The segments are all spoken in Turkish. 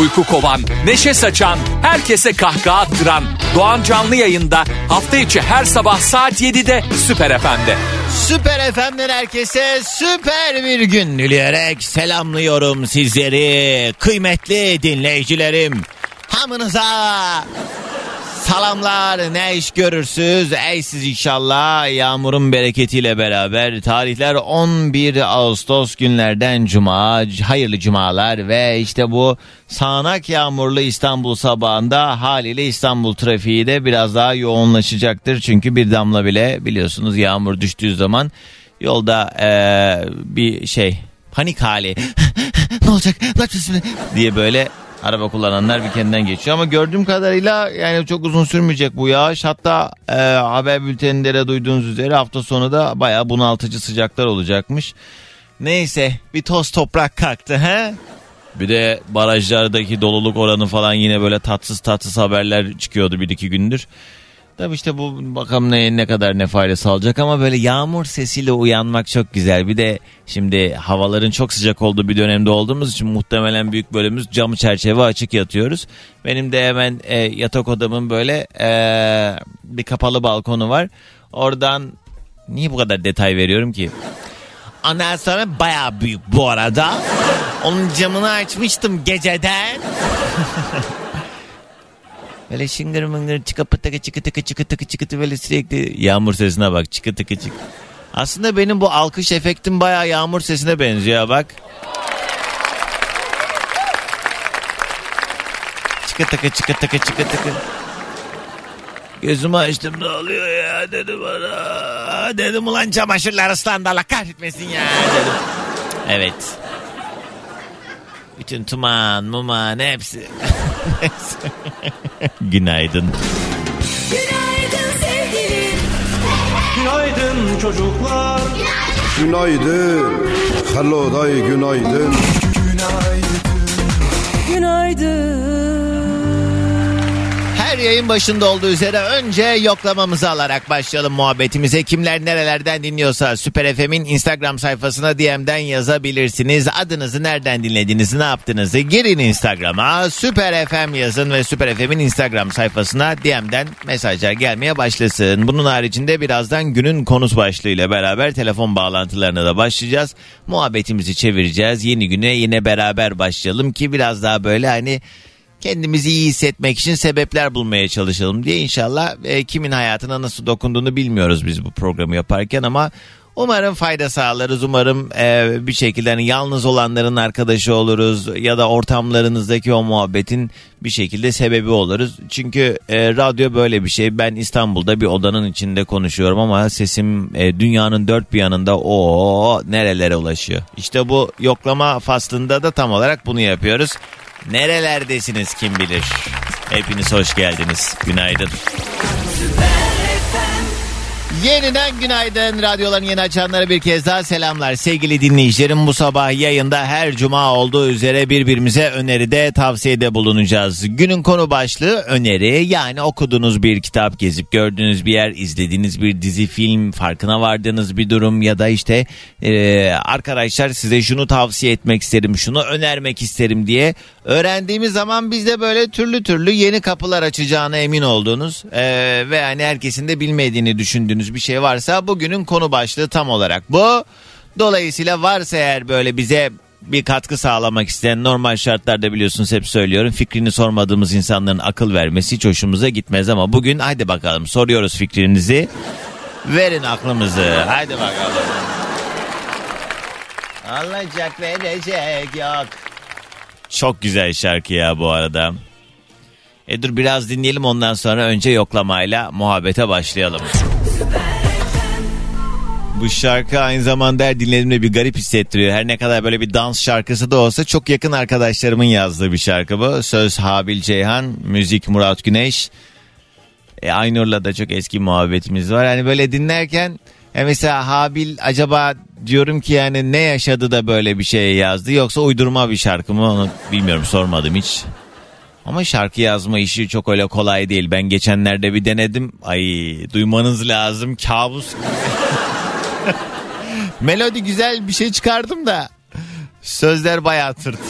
Uyku kovan, neşe saçan, herkese kahkaha attıran Doğan Canlı yayında hafta içi her sabah saat 7'de Süper FM'de. Süper FM'den herkese süper bir gün dileyerek selamlıyorum sizleri kıymetli dinleyicilerim. Hamınıza Salamlar ne iş görürsüz? Ey siz inşallah yağmurun bereketiyle beraber tarihler 11 Ağustos günlerden cuma. Hayırlı cumalar ve işte bu sağanak yağmurlu İstanbul sabahında haliyle İstanbul trafiği de biraz daha yoğunlaşacaktır. Çünkü bir damla bile biliyorsunuz yağmur düştüğü zaman yolda ee, bir şey panik hali. Ne olacak? Ne yapacağız diye böyle araba kullananlar bir kendinden geçiyor. Ama gördüğüm kadarıyla yani çok uzun sürmeyecek bu yağış. Hatta e, haber bülteninde duyduğunuz üzere hafta sonu da bayağı bunaltıcı sıcaklar olacakmış. Neyse bir toz toprak kalktı he? Bir de barajlardaki doluluk oranı falan yine böyle tatsız tatsız haberler çıkıyordu bir iki gündür. Tabii işte bu bakalım ne, ne kadar ne fayda sağlayacak ama böyle yağmur sesiyle uyanmak çok güzel. Bir de şimdi havaların çok sıcak olduğu bir dönemde olduğumuz için muhtemelen büyük bölümümüz camı çerçeve açık yatıyoruz. Benim de hemen e, yatak odamın böyle e, bir kapalı balkonu var. Oradan niye bu kadar detay veriyorum ki? Ondan sonra baya büyük bu arada. Onun camını açmıştım geceden. Böyle şıngır mıngır çıkı pıtıkı çıkı tıkı çıkı tıkı çıkı böyle sürekli yağmur sesine bak çıkı tıkı çık. Aslında benim bu alkış efektim baya yağmur sesine benziyor bak. Çıkı tıkı çıkı tıkı çıkı tıkı. Gözümü açtım ne oluyor ya dedim bana. Dedim ulan çamaşırlar ıslandı Allah kahretmesin ya dedim. Evet. Bütün tuman, muman hepsi. Günaydın. Günaydın sevgilim. Günaydın çocuklar. Günaydın. Hello day günaydın. Her yayın başında olduğu üzere önce yoklamamızı alarak başlayalım muhabbetimize. Kimler nerelerden dinliyorsa Süper FM'in Instagram sayfasına DM'den yazabilirsiniz. Adınızı nereden dinlediğinizi ne yaptığınızı girin Instagram'a Süper FM yazın ve Süper FM'in Instagram sayfasına DM'den mesajlar gelmeye başlasın. Bunun haricinde birazdan günün konusu başlığıyla beraber telefon bağlantılarına da başlayacağız. Muhabbetimizi çevireceğiz. Yeni güne yine beraber başlayalım ki biraz daha böyle hani kendimizi iyi hissetmek için sebepler bulmaya çalışalım diye inşallah e, kimin hayatına nasıl dokunduğunu bilmiyoruz biz bu programı yaparken ama umarım fayda sağlarız. Umarım e, bir şekilde hani yalnız olanların arkadaşı oluruz ya da ortamlarınızdaki o muhabbetin bir şekilde sebebi oluruz. Çünkü e, radyo böyle bir şey. Ben İstanbul'da bir odanın içinde konuşuyorum ama sesim e, dünyanın dört bir yanında o nerelere ulaşıyor? İşte bu yoklama faslında da tam olarak bunu yapıyoruz Nerelerdesiniz kim bilir? Hepiniz hoş geldiniz. Günaydın. Yeniden günaydın. Radyoların yeni açanlara bir kez daha selamlar. Sevgili dinleyicilerim bu sabah yayında her cuma olduğu üzere birbirimize öneride tavsiyede bulunacağız. Günün konu başlığı öneri yani okuduğunuz bir kitap, gezip gördüğünüz bir yer, izlediğiniz bir dizi, film, farkına vardığınız bir durum ya da işte e, arkadaşlar size şunu tavsiye etmek isterim, şunu önermek isterim diye öğrendiğimiz zaman bizde böyle türlü türlü yeni kapılar açacağına emin olduğunuz e, ve hani herkesin de bilmediğini düşündüğünüz bir şey varsa bugünün konu başlığı tam olarak bu. Dolayısıyla varsa eğer böyle bize bir katkı sağlamak isteyen normal şartlarda biliyorsunuz hep söylüyorum fikrini sormadığımız insanların akıl vermesi hiç hoşumuza gitmez ama bugün hadi bakalım soruyoruz fikrinizi verin aklımızı hadi bakalım. Alacak verecek yok. Çok güzel şarkı ya bu arada. E dur biraz dinleyelim ondan sonra önce yoklamayla muhabbete başlayalım. Bu şarkı aynı zamanda her dinlediğimde bir garip hissettiriyor. Her ne kadar böyle bir dans şarkısı da olsa çok yakın arkadaşlarımın yazdığı bir şarkı bu. Söz Habil Ceyhan, müzik Murat Güneş. E, Aynur'la da çok eski muhabbetimiz var. Hani böyle dinlerken E mesela Habil acaba diyorum ki yani ne yaşadı da böyle bir şey yazdı yoksa uydurma bir şarkı mı onu bilmiyorum sormadım hiç. Ama şarkı yazma işi çok öyle kolay değil. Ben geçenlerde bir denedim. Ay duymanız lazım kabus. Melodi güzel bir şey çıkardım da sözler bayağı tırt.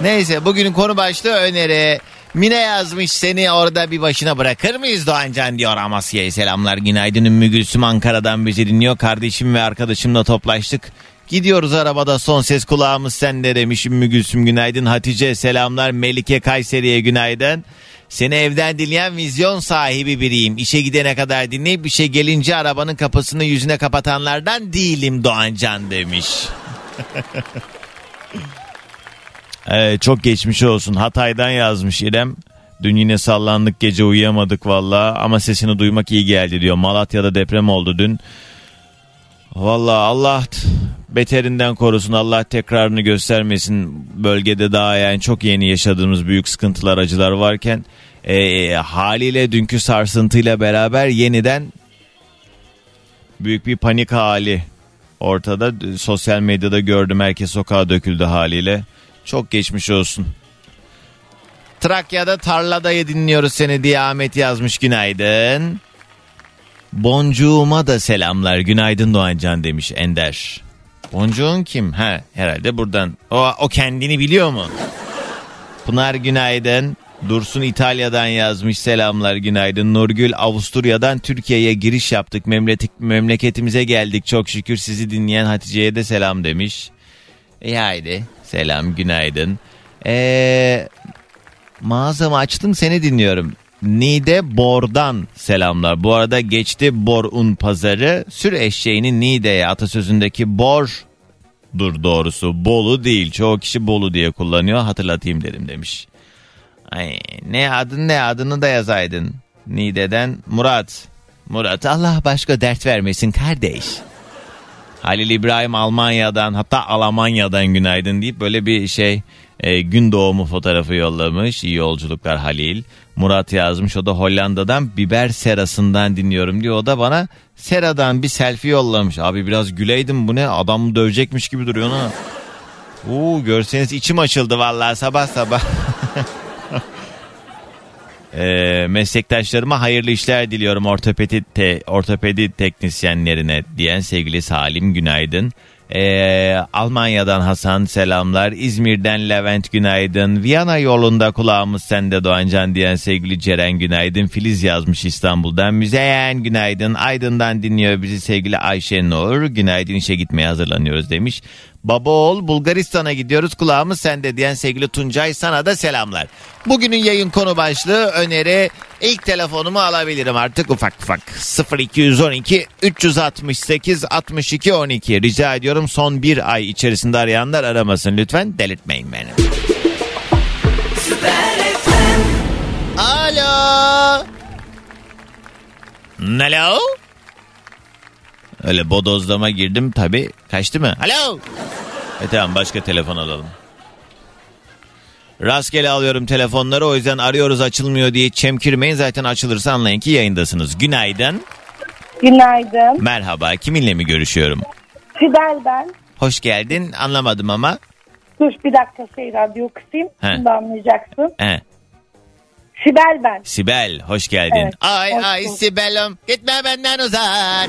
Neyse bugünün konu başlığı öneri. Mine yazmış seni orada bir başına bırakır mıyız Doğancan diyor Amasya'ya selamlar. Günaydın Ümmü Gülsüm Ankara'dan bizi dinliyor. Kardeşim ve arkadaşımla toplaştık. Gidiyoruz arabada son ses kulağımız sende demiş Ümmü Gülsüm. Günaydın Hatice selamlar. Melike Kayseri'ye günaydın. Seni evden dinleyen vizyon sahibi biriyim. İşe gidene kadar dinleyip bir şey gelince arabanın kapısını yüzüne kapatanlardan değilim Doğancan demiş. Ee, çok geçmiş olsun. Hatay'dan yazmış İrem. Dün yine sallandık gece uyuyamadık valla ama sesini duymak iyi geldi diyor. Malatya'da deprem oldu dün. Valla Allah beterinden korusun Allah tekrarını göstermesin. Bölgede daha yani çok yeni yaşadığımız büyük sıkıntılar acılar varken e, haliyle dünkü sarsıntıyla beraber yeniden büyük bir panik hali ortada. Sosyal medyada gördüm herkes sokağa döküldü haliyle. Çok geçmiş olsun. Trakya'da tarladayı dinliyoruz seni diye Ahmet yazmış günaydın. Boncuğuma da selamlar günaydın Doğancan demiş Ender. Boncuğun kim? Ha herhalde buradan. O, o kendini biliyor mu? Pınar günaydın. Dursun İtalya'dan yazmış selamlar günaydın. Nurgül Avusturya'dan Türkiye'ye giriş yaptık. Memleket, memleketimize geldik çok şükür sizi dinleyen Hatice'ye de selam demiş. E haydi selam günaydın. Eee mağazamı açtım seni dinliyorum. Nide Bor'dan selamlar. Bu arada geçti Bor'un pazarı. Sür eşeğini Nide'ye atasözündeki Bor dur doğrusu. Bolu değil. Çoğu kişi Bolu diye kullanıyor. Hatırlatayım dedim demiş. Ay, ne adın ne adını da yazaydın. Nide'den Murat. Murat Allah başka dert vermesin kardeş. Halil İbrahim Almanya'dan hatta Almanya'dan günaydın deyip böyle bir şey e, gün doğumu fotoğrafı yollamış. İyi yolculuklar Halil. Murat yazmış o da Hollanda'dan biber serasından dinliyorum diyor. O da bana seradan bir selfie yollamış. Abi biraz güleydim bu ne adam dövecekmiş gibi duruyor ha. Uuu görseniz içim açıldı vallahi sabah sabah. Ee, meslektaşlarıma hayırlı işler diliyorum ortopedi te, ortopedi teknisyenlerine diyen sevgili Salim günaydın. Ee, Almanya'dan Hasan selamlar. İzmir'den Levent günaydın. Viyana yolunda kulağımız sende Doğancan diyen sevgili Ceren günaydın. Filiz yazmış İstanbul'dan. Müzeyyen günaydın. Aydın'dan dinliyor bizi sevgili Ayşe Nur. Günaydın işe gitmeye hazırlanıyoruz demiş. Baba oğul Bulgaristan'a gidiyoruz kulağımız sende diyen sevgili Tuncay sana da selamlar. Bugünün yayın konu başlığı öneri ilk telefonumu alabilirim artık ufak ufak 0212 368 62 12 rica ediyorum son bir ay içerisinde arayanlar aramasın lütfen delirtmeyin beni. Alo. Alo. Öyle bodozlama girdim tabi kaçtı mı? Alo. E tamam başka telefon alalım. Rastgele alıyorum telefonları o yüzden arıyoruz açılmıyor diye çemkirmeyin. Zaten açılırsa anlayın ki yayındasınız. Günaydın. Günaydın. Merhaba. Kiminle mi görüşüyorum? Sibel ben. Hoş geldin. Anlamadım ama. Dur bir dakika şey radyo kısayım. He. Şimdi anlayacaksın. He. Sibel ben. Sibel hoş geldin. Evet, ay hoş ay bulduk. Sibel'im gitme benden uzak.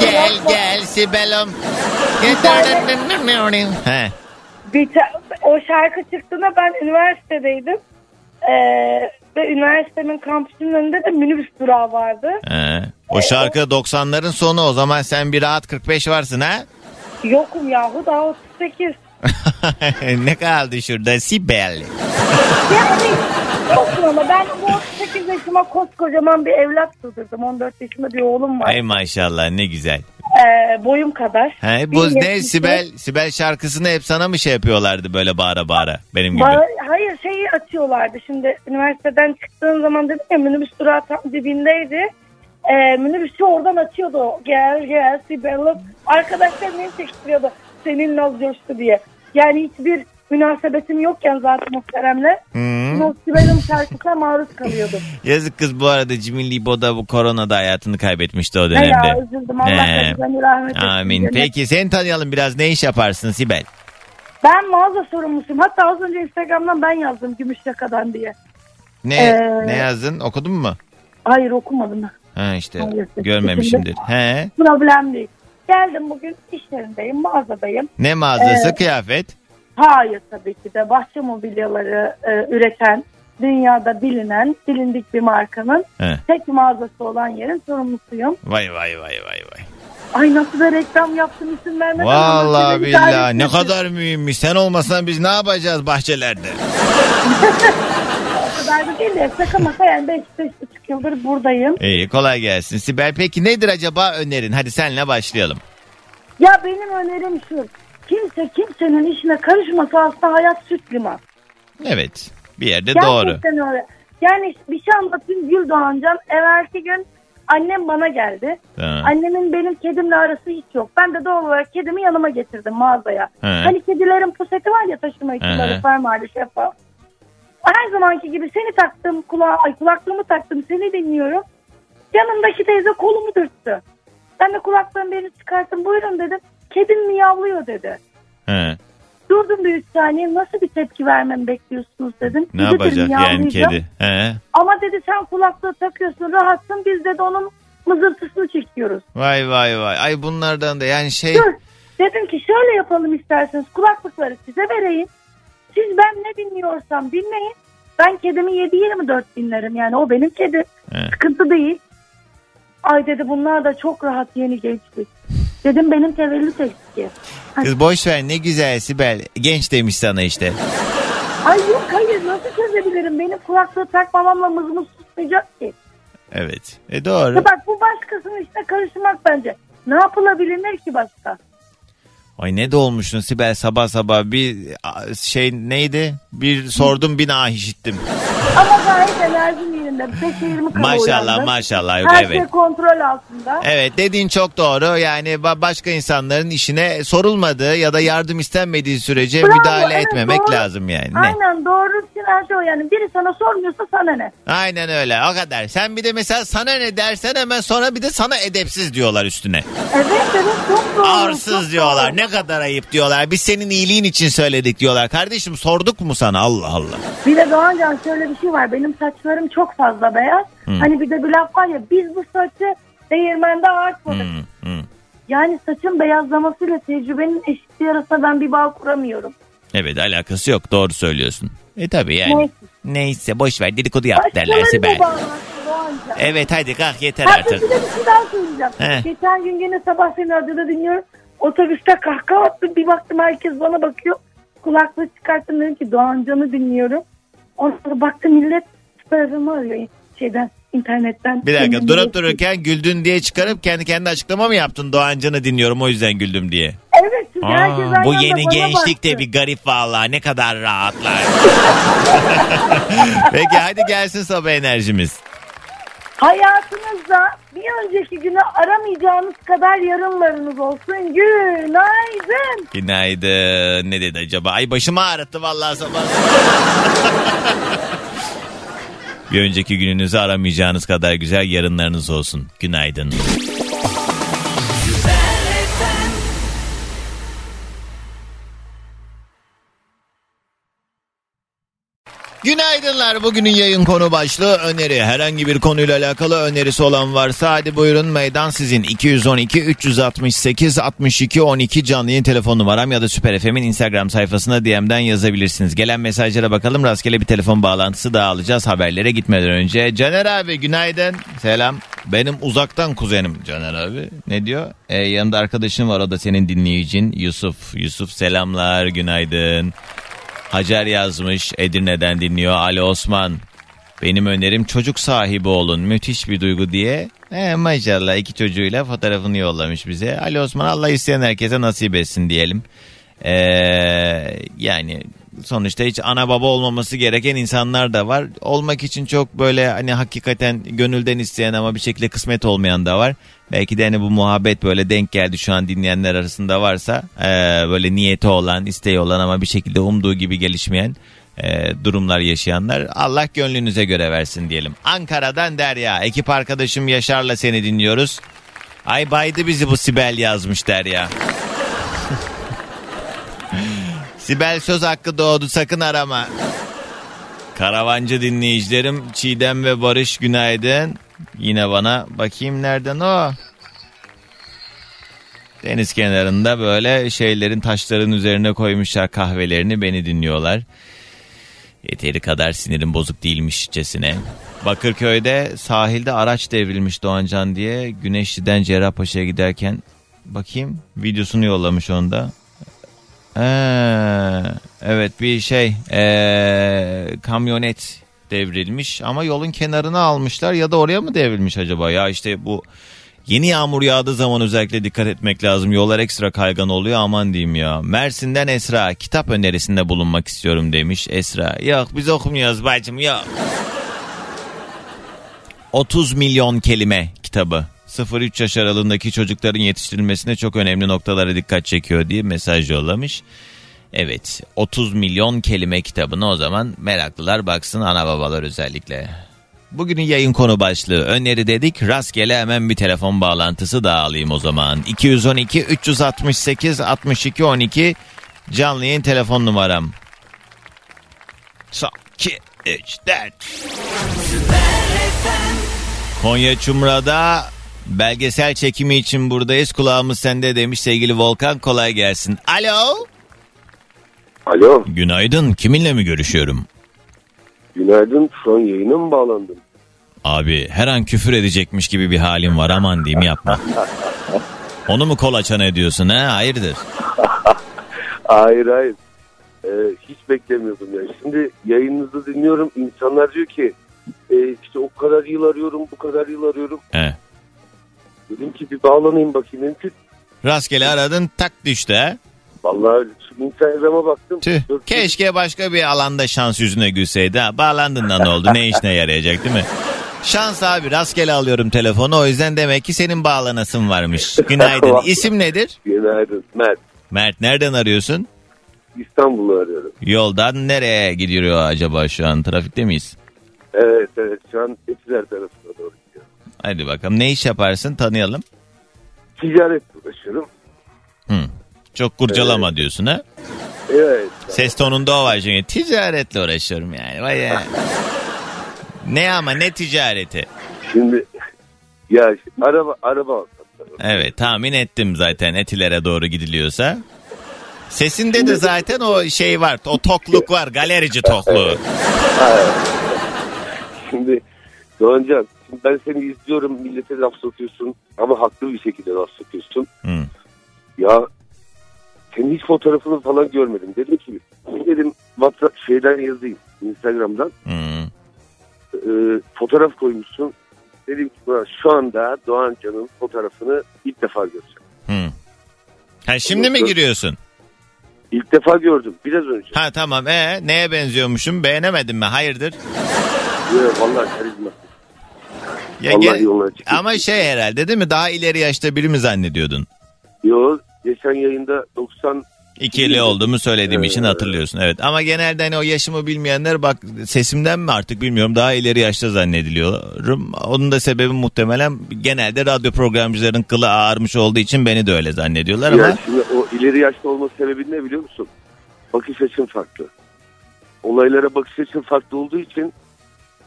gel gel Sibel'im. He. Bir ta- o şarkı çıktığında ben üniversitedeydim. Ee, ve üniversitemin kampüsünün önünde de minibüs durağı vardı. He. O şarkı 90'ların sonu o zaman sen bir rahat 45 varsın ha? Yokum yahu daha 38. ne kaldı şurada Sibel? Yani yokum ama ben bu 38 yaşıma koskocaman bir evlat sığdırdım. 14 yaşında bir oğlum var. Ay maşallah ne güzel. Ee, boyum kadar. He, bu Bir ne yetmiş Sibel Sibel şarkısını hep sana mı şey yapıyorlardı böyle bağıra bağıra benim gibi? Ba- Hayır şeyi açıyorlardı. Şimdi üniversiteden çıktığın zaman dedim ya minibüs durağı tam dibindeydi. Ee, minibüsü oradan açıyordu. o. Gel gel Sibel'im. Arkadaşlar beni çektiriyordu. Senin naz coştu diye. Yani hiçbir münasebetim yokken zaten muhteremle. Hı. için o Sibel'in şarkısına maruz kalıyordum. Yazık kız bu arada Cimil Libo da bu koronada hayatını kaybetmişti o Ne ya dönemde. üzüldüm. Allah kabirlerini rahmet etsin. Amin. Cennet. Peki seni tanıyalım biraz. Ne iş yaparsın Sibel? Ben mağaza sorumlusuyum. Hatta az önce Instagram'dan ben yazdım Gümüşyaka'dan diye. Ne Ee, ne yazdın? Okudun mu? Hayır okumadım. Ha işte Hayır, görmemişimdir. He. Problem değil. Geldim bugün iş yerindeyim, mağazadayım. Ne mağazası? Ee, Kıyafet. Hayır tabii ki de bahçe mobilyaları e, üreten, dünyada bilinen, bilindik bir markanın He. tek mağazası olan yerin sorumlusuyum. Vay vay vay vay vay. Ay nasıl da reklam yaptım isim vermeden. Vallahi billahi ne ettim. kadar mühimmiş. Sen olmasan biz ne yapacağız bahçelerde? Kadar da değil de şaka maka yani 5-5,5 yıldır buradayım. İyi kolay gelsin. Sibel peki nedir acaba önerin? Hadi senle başlayalım. Ya benim önerim şu. Kimse kimsenin işine karışmasa aslında hayat süt liman. Evet bir yerde doğru. Gerçekten öyle. Yani bir şey anlatayım Gül Doğancan. Evvelki gün annem bana geldi. Ha. Annemin benim kedimle arası hiç yok. Ben de doğal olarak kedimi yanıma getirdim mağazaya. He. Hani kedilerin puseti var ya taşıma He. ihtimali fermuarlı şeffaf. Her zamanki gibi seni taktım kulağa, ay kulaklığımı taktım seni dinliyorum. Yanımdaki teyze kolumu dürttü. Ben de kulaklığımı beni çıkarttım buyurun dedim. Kedim miyavlıyor dedi. He. Durdum bir üç saniye nasıl bir tepki vermemi bekliyorsunuz dedim. Ne dedim, yapacak yani kedi? He. Ama dedi sen kulaklığı takıyorsun rahatsın biz de onun mızıltısını çekiyoruz. Vay vay vay. Ay bunlardan da yani şey Dur dedim ki şöyle yapalım isterseniz kulaklıkları size vereyim. Siz ben ne dinliyorsam dinleyin. Ben kedimi 7-24 dinlerim yani o benim kedi. He. Sıkıntı değil. Ay dedi bunlar da çok rahat yeni gençlik. Dedim benim tevellüt eski. kız boş ver ne güzel Sibel. Genç demiş sana işte. Ay yok hayır nasıl çözebilirim? Benim kulaklığı takmamamla mızmız susmayacak ki. Evet. E doğru. Ya bak bu başkasının işine karışmak bence. Ne yapılabilir ki başka? Ay ne de olmuşsun Sibel sabah sabah bir şey neydi? Bir sordum bir nah işittim. Ama gayet enerjim yerinde. 5-20 kala Maşallah uyandım. maşallah. Yok, Her evet. şey kontrol altında. Evet dediğin çok doğru. Yani ba- başka insanların işine sorulmadığı ya da yardım istenmediği sürece Bravo, müdahale evet, etmemek doğru. lazım yani. Ne? Aynen doğru her şey o yani. Biri sana sormuyorsa sana ne? Aynen öyle o kadar. Sen bir de mesela sana ne dersen hemen sonra bir de sana edepsiz diyorlar üstüne. Evet evet çok doğru. Arsız çok diyorlar. doğru. Ne kadar ayıp diyorlar. Biz senin iyiliğin için söyledik diyorlar. Kardeşim sorduk mu sana Allah Allah. Bir de Doğancan şöyle bir şey var. Benim saçlarım çok fazla beyaz. Hani bir de bir laf var ya biz bu saçı değirmende ağartmadık. Hmm, hmm. Yani saçın beyazlamasıyla tecrübenin eşitliği arasında ben bir bağ kuramıyorum. Evet alakası yok doğru söylüyorsun. E tabi yani. Neyse. Neyse boş ver dedikodu yap derler Başkaları Sibel. da bağlansın Doğancan. Evet hadi kalk yeter Hatta artık. bir şey daha söyleyeceğim. He. Geçen gün yine sabah seni radyoda dinliyorum. Otobüste kahkaha attım. Bir baktım herkes bana bakıyor. Kulaklığı çıkarttım dedim ki Doğancan'ı dinliyorum. Ondan sonra baktım millet FM'i arıyor şeyden internetten. Bir dakika durup dururken güldün diye çıkarıp kendi kendi açıklama mı yaptın Doğancan'ı dinliyorum o yüzden güldüm diye. Evet Aa, herkes bu yeni gençlik de bir garip vallahi ne kadar rahatlar. Peki hadi gelsin sabah enerjimiz. Hayatınızda bir önceki günü aramayacağınız kadar yarınlarınız olsun. Günaydın. Günaydın. Ne dedi acaba? Ay başımı ağrıttı vallahi sabah. bir önceki gününüzü aramayacağınız kadar güzel yarınlarınız olsun. Günaydın. Günaydınlar. Bugünün yayın konu başlığı öneri. Herhangi bir konuyla alakalı önerisi olan varsa hadi buyurun meydan sizin. 212 368 62 12 canlı yayın telefon numaram ya da Süper FM'in Instagram sayfasına DM'den yazabilirsiniz. Gelen mesajlara bakalım. Rastgele bir telefon bağlantısı daha alacağız haberlere gitmeden önce. Caner abi günaydın. Selam. Benim uzaktan kuzenim Caner abi. Ne diyor? E, yanında arkadaşın var o da senin dinleyicin Yusuf. Yusuf selamlar günaydın. Hacer yazmış Edirne'den dinliyor Ali Osman. Benim önerim çocuk sahibi olun müthiş bir duygu diye. He, maşallah iki çocuğuyla fotoğrafını yollamış bize. Ali Osman Allah isteyen herkese nasip etsin diyelim. Ee, yani sonuçta hiç ana baba olmaması gereken insanlar da var. Olmak için çok böyle hani hakikaten gönülden isteyen ama bir şekilde kısmet olmayan da var. Belki de hani bu muhabbet böyle denk geldi şu an dinleyenler arasında varsa ee, böyle niyeti olan, isteği olan ama bir şekilde umduğu gibi gelişmeyen e, durumlar yaşayanlar Allah gönlünüze göre versin diyelim. Ankara'dan Derya ekip arkadaşım Yaşar'la seni dinliyoruz. Ay baydı bizi bu Sibel yazmış Derya. Sibel söz hakkı doğdu sakın arama. Karavancı dinleyicilerim Çiğdem ve Barış günaydın. Yine bana bakayım nereden o? Deniz kenarında böyle şeylerin taşların üzerine koymuşlar kahvelerini beni dinliyorlar. Yeteri kadar sinirim bozuk değilmişçesine. Bakırköy'de sahilde araç devrilmiş Doğancan diye Güneşli'den Cerrahpaşa'ya giderken bakayım videosunu yollamış onda. Ee, evet bir şey ee, kamyonet devrilmiş ama yolun kenarına almışlar ya da oraya mı devrilmiş acaba? Ya işte bu yeni yağmur yağdığı zaman özellikle dikkat etmek lazım. Yollar ekstra kaygan oluyor aman diyeyim ya. Mersin'den Esra kitap önerisinde bulunmak istiyorum demiş Esra. Yok biz okumuyoruz bacım yok. 30 milyon kelime kitabı. 0-3 yaş aralığındaki çocukların yetiştirilmesine çok önemli noktalara dikkat çekiyor diye mesaj yollamış. Evet 30 milyon kelime kitabını o zaman meraklılar baksın ana babalar özellikle. Bugünün yayın konu başlığı öneri dedik rastgele hemen bir telefon bağlantısı daha alayım o zaman. 212 368 62 12 canlı yayın telefon numaram. Son 2 3 4 Konya Çumra'da belgesel çekimi için buradayız. Kulağımız sende demiş sevgili Volkan kolay gelsin. Alo. Alo, Günaydın. Kiminle mi görüşüyorum? günaydın. An yayına mı bağlandın? Abi her an küfür edecekmiş gibi bir halin var aman diyeyim yapma. Onu mu kolaçan ediyorsun ha? Hayırdır? Hayır hayır. Ee, hiç beklemiyordum ya. Şimdi yayınınızı dinliyorum. İnsanlar diyor ki e, işte o kadar yıl arıyorum, bu kadar yıl arıyorum. He. Dedim ki bir bağlanayım bakayım mümkün. Rastgele aradın tak düştü ha? Vallahi öyle. Şimdi Instagram'a baktım. Tüh. Dört- Keşke başka bir alanda şans yüzüne gülseydi ha. Bağlandın da ne oldu? Ne işine yarayacak değil mi? Şans abi rastgele alıyorum telefonu o yüzden demek ki senin bağlanasın varmış. Günaydın. İsim nedir? Günaydın. Mert. Mert nereden arıyorsun? İstanbul'u arıyorum. Yoldan nereye gidiyor acaba şu an? Trafikte miyiz? Evet evet. Şu an Etiler tarafına doğru gidiyorum. Hadi bakalım ne iş yaparsın tanıyalım. Ticaret uğraşıyorum. Hı. Çok kurcalama diyorsun ha? Evet. Ses tonunda o var çünkü. Ticaretle uğraşıyorum yani. Vay ya. ne ama ne ticareti? Şimdi ya araba araba. Evet tahmin ettim zaten etilere doğru gidiliyorsa. Sesinde de zaten o şey var. O tokluk var. Galerici tokluğu. Şimdi Doğancan şimdi ben seni izliyorum millete laf sokuyorsun ama haklı bir şekilde laf sokuyorsun. Hı. Ya senin hiç fotoğrafını falan görmedim. Dedim ki dedim WhatsApp şeyden yazayım Instagram'dan Hı. Ee, fotoğraf koymuşsun. Dedim ki "Ulan şu anda Doğancan'ın fotoğrafını ilk defa göreceğim. Hı. Ha, şimdi mi giriyorsun? İlk defa gördüm biraz önce. Ha tamam. E neye benziyormuşum? Beğenemedin mi? Hayırdır? Ya, vallahi karizma. Ya Vallahi. Ama şey herhalde değil mi? Daha ileri yaşta biri mi zannediyordun? Yo geçen yayında 90 İkili olduğumu söylediğim için Evet. hatırlıyorsun. Evet ama genelde hani o yaşımı bilmeyenler bak sesimden mi artık bilmiyorum daha ileri yaşta zannediliyorum. Onun da sebebi muhtemelen genelde radyo programcıların kılı ağarmış olduğu için beni de öyle zannediyorlar ama Yani şimdi o ileri yaşta olma sebebi ne biliyor musun? Bakış açın farklı. Olaylara bakış açın farklı olduğu için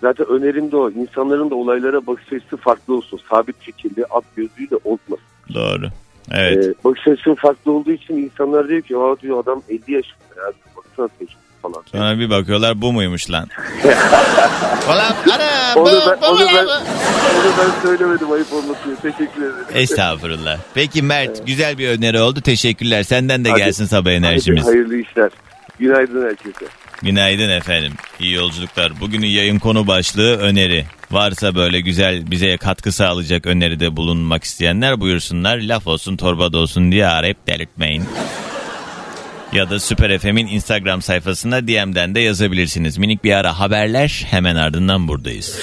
zaten önerim de o. İnsanların da olaylara bakış açısı farklı olsun. Sabit fikirli, at gözlüğü de olmasın. doğru. Evet. Ee, bakış açın farklı olduğu için insanlar diyor ki ya diyor adam 50 yaşında ya. Baksana falan. Sonra bir bakıyorlar bu muymuş lan? Ulan ana bu, Onu ben, bu onu, ben, onu ben söylemedim ayıp olmasın. Teşekkür ederim. Estağfurullah. Peki Mert güzel bir öneri oldu. Teşekkürler. Senden de Hadi. gelsin sabah Hadi, enerjimiz. hayırlı işler. Günaydın herkese. Günaydın efendim. İyi yolculuklar. Bugünün yayın konu başlığı öneri. Varsa böyle güzel bize katkı sağlayacak öneride bulunmak isteyenler buyursunlar. Laf olsun torba da olsun diye arayıp delirtmeyin. Ya da Süper FM'in Instagram sayfasına DM'den de yazabilirsiniz. Minik bir ara haberler hemen ardından buradayız.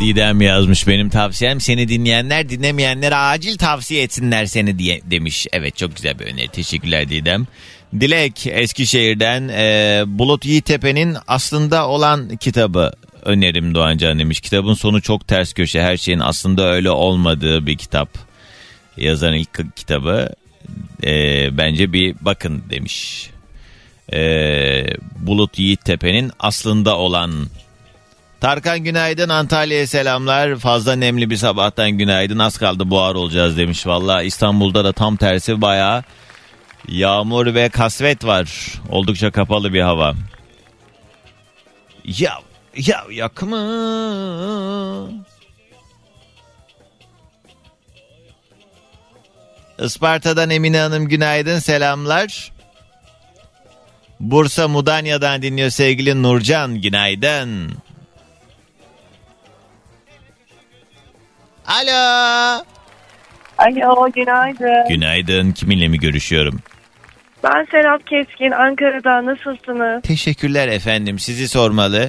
Didem yazmış benim tavsiyem. Seni dinleyenler dinlemeyenlere acil tavsiye etsinler seni diye demiş. Evet çok güzel bir öneri. Teşekkürler Didem. Dilek Eskişehir'den e, Bulut Yiğitepe'nin aslında olan kitabı önerim Doğancan demiş. Kitabın sonu çok ters köşe. Her şeyin aslında öyle olmadığı bir kitap. Yazarın ilk kitabı. E, bence bir bakın demiş. E, Bulut Yiğittepe'nin aslında olan Tarkan günaydın Antalya'ya selamlar. Fazla nemli bir sabahtan günaydın. Az kaldı buhar olacağız demiş. Valla İstanbul'da da tam tersi bayağı yağmur ve kasvet var. Oldukça kapalı bir hava. Ya ya yak mı? Isparta'dan Emine Hanım günaydın selamlar. Bursa Mudanya'dan dinliyor sevgili Nurcan günaydın. Alo. Alo günaydın. Günaydın. Kiminle mi görüşüyorum? Ben Serap Keskin Ankara'da nasılsınız? Teşekkürler efendim. Sizi sormalı.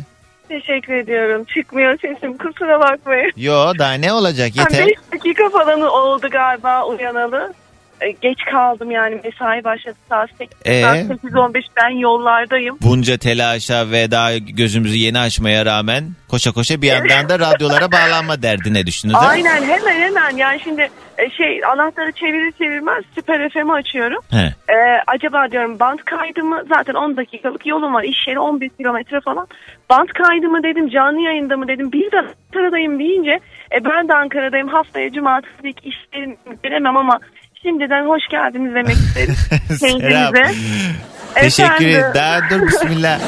Teşekkür ediyorum. Çıkmıyor sesim kusura bakmayın. Yo daha ne olacak yeter. 5 dakika falan oldu galiba uyanalı. Ee, Geç kaldım yani mesai başladı saat 8. Ee? Saat 8.15 ben yollardayım. Bunca telaşa ve daha gözümüzü yeni açmaya rağmen koşa koşa bir yandan da radyolara bağlanma derdine düştünüz. Aynen hemen hemen yani şimdi e, şey anahtarı çevirir çevirmez Süper FM'i açıyorum. He. Ee, acaba diyorum bant kaydı mı? Zaten 10 dakikalık yolum var. İş yeri 11 kilometre falan. Bant kaydı mı dedim, canlı yayında mı dedim. Bir de Ankara'dayım deyince e, ben de Ankara'dayım. Haftaya cumartesi ilk işlerim gelemem ama şimdiden hoş geldiniz demek. Serap. Teyzenize. Teşekkür ederim. Daha dur bismillah.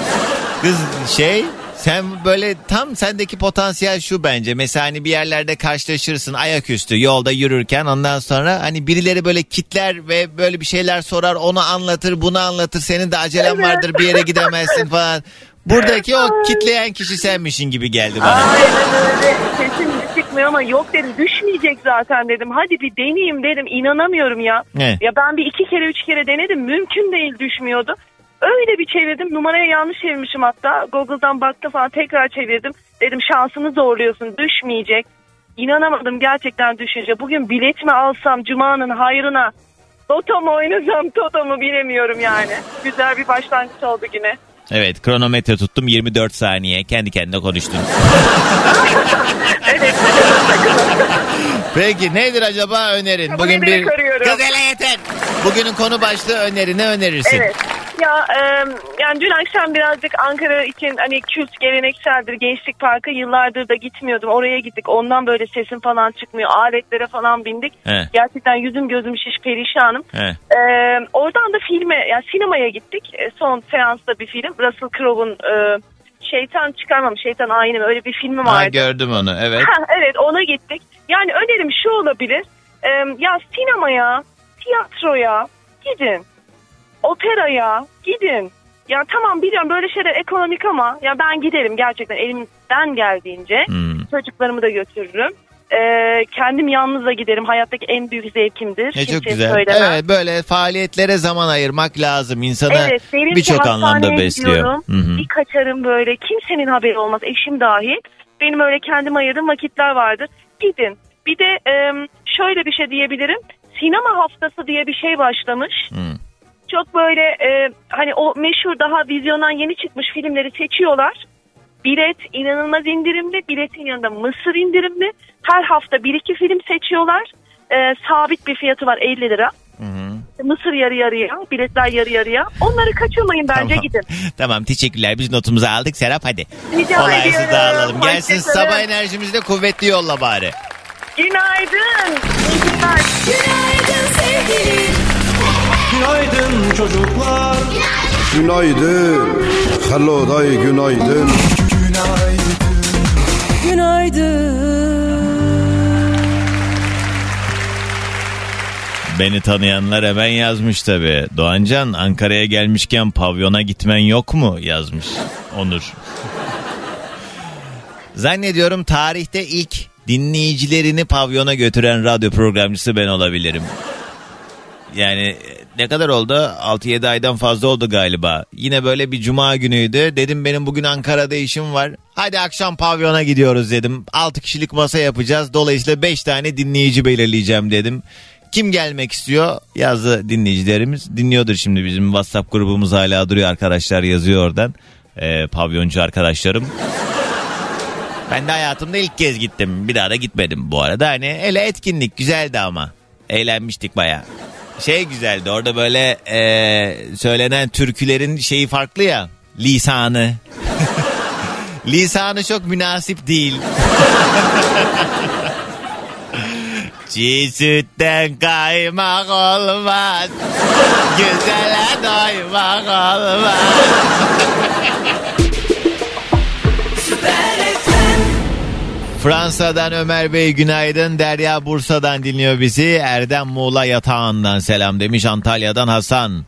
Kız şey sen böyle tam sendeki potansiyel şu bence. Mesela hani bir yerlerde karşılaşırsın ayaküstü yolda yürürken ondan sonra hani birileri böyle kitler ve böyle bir şeyler sorar onu anlatır bunu anlatır senin de acelen Evet. vardır bir yere gidemezsin falan. Buradaki o kitleyen kişi senmişin gibi geldi bana. Aynen öyle. De çıkmıyor ama yok dedim düşmeyecek zaten dedim. Hadi bir deneyeyim dedim. İnanamıyorum ya. Ne? Ya ben bir iki kere üç kere denedim. Mümkün değil düşmüyordu. Öyle bir çevirdim. Numaraya yanlış çevirmişim hatta. Google'dan baktım falan tekrar çevirdim. Dedim şansını zorluyorsun düşmeyecek. İnanamadım gerçekten düşünce. Bugün bilet mi alsam Cuma'nın hayrına? Toto mu oynasam Toto mu bilemiyorum yani. Güzel bir başlangıç oldu yine. Evet kronometre tuttum 24 saniye kendi kendine konuştum. Peki nedir acaba önerin? Kabul Bugün bir arıyorum. Kız hele yeter. Bugünün konu başlığı öneri ne önerirsin? Evet. Ya e, yani dün akşam birazcık Ankara için hani kült gelenekseldir. Gençlik Parkı yıllardır da gitmiyordum. Oraya gittik. Ondan böyle sesim falan çıkmıyor. Aletlere falan bindik. He. Gerçekten yüzüm gözüm şiş perişanım. He. E, oradan da filme yani sinemaya gittik. E, son seansta bir film. Russell Crowe'un e, Şeytan çıkarmam, Şeytan ayini mi? Öyle bir filmi Ha, vardı. gördüm onu evet. Ha, evet ona gittik. Yani önerim şu olabilir. Ee, ya sinemaya, tiyatroya gidin. Operaya gidin. Ya tamam biliyorum böyle şeyler ekonomik ama ya ben giderim gerçekten elimden geldiğince. Hmm. Çocuklarımı da götürürüm. Ee, kendim yalnız da giderim. Hayattaki en büyük zevkimdir. Ne Kimseye çok güzel. söylemem. Evet böyle faaliyetlere zaman ayırmak lazım. İnsana Evet, birçok anlamda besliyor. gidiyorum. Hı hı. Bir kaçarım böyle. Kimsenin haberi olmaz. Eşim dahil. Benim öyle kendim ayırdığım vakitler vardır. Gidin. Bir de e, şöyle bir şey diyebilirim. Sinema haftası diye bir şey başlamış. Hı. Çok böyle e, hani o meşhur daha vizyondan yeni çıkmış filmleri seçiyorlar. Bilet inanılmaz indirimli. Biletin yanında mısır indirimli. Her hafta bir iki film seçiyorlar. E, sabit bir fiyatı var 50 lira. Hı hı. Mısır yarı yarıya, biletler yarı yarıya. Onları kaçırmayın bence Tamam. gidin. tamam teşekkürler biz notumuzu aldık Serap hadi. Rica Kolaysız ediyorum. dağılalım. Gelsin Hoşçakalın. sabah enerjimizi de kuvvetli yolla bari. Günaydın. İyi günler. Günaydın sevgilim. Günaydın çocuklar. Günaydın. Hello day günaydın. Beni tanıyanlar hemen yazmış tabi. Doğancan Ankara'ya gelmişken pavyona gitmen yok mu yazmış Onur. Zannediyorum tarihte ilk dinleyicilerini pavyona götüren radyo programcısı ben olabilirim. Yani ne kadar oldu? 6-7 aydan fazla oldu galiba. Yine böyle bir cuma günüydü. Dedim benim bugün Ankara'da işim var. Hadi akşam pavyona gidiyoruz dedim. 6 kişilik masa yapacağız. Dolayısıyla 5 tane dinleyici belirleyeceğim dedim. Kim gelmek istiyor yazdı dinleyicilerimiz. Dinliyordur şimdi bizim WhatsApp grubumuz hala duruyor arkadaşlar yazıyor oradan. Ee, pavyoncu arkadaşlarım. Ben de hayatımda ilk kez gittim. Bir daha da gitmedim bu arada. Hani ele etkinlik güzeldi ama. Eğlenmiştik baya. Şey güzeldi orada böyle e, söylenen türkülerin şeyi farklı ya. Lisanı. Lisanı çok münasip değil. Çiğ sütten kaymak olmaz. Güzele doymak olmaz. Fransa'dan Ömer Bey günaydın. Derya Bursa'dan dinliyor bizi. Erdem Muğla yatağından selam demiş. Antalya'dan Hasan.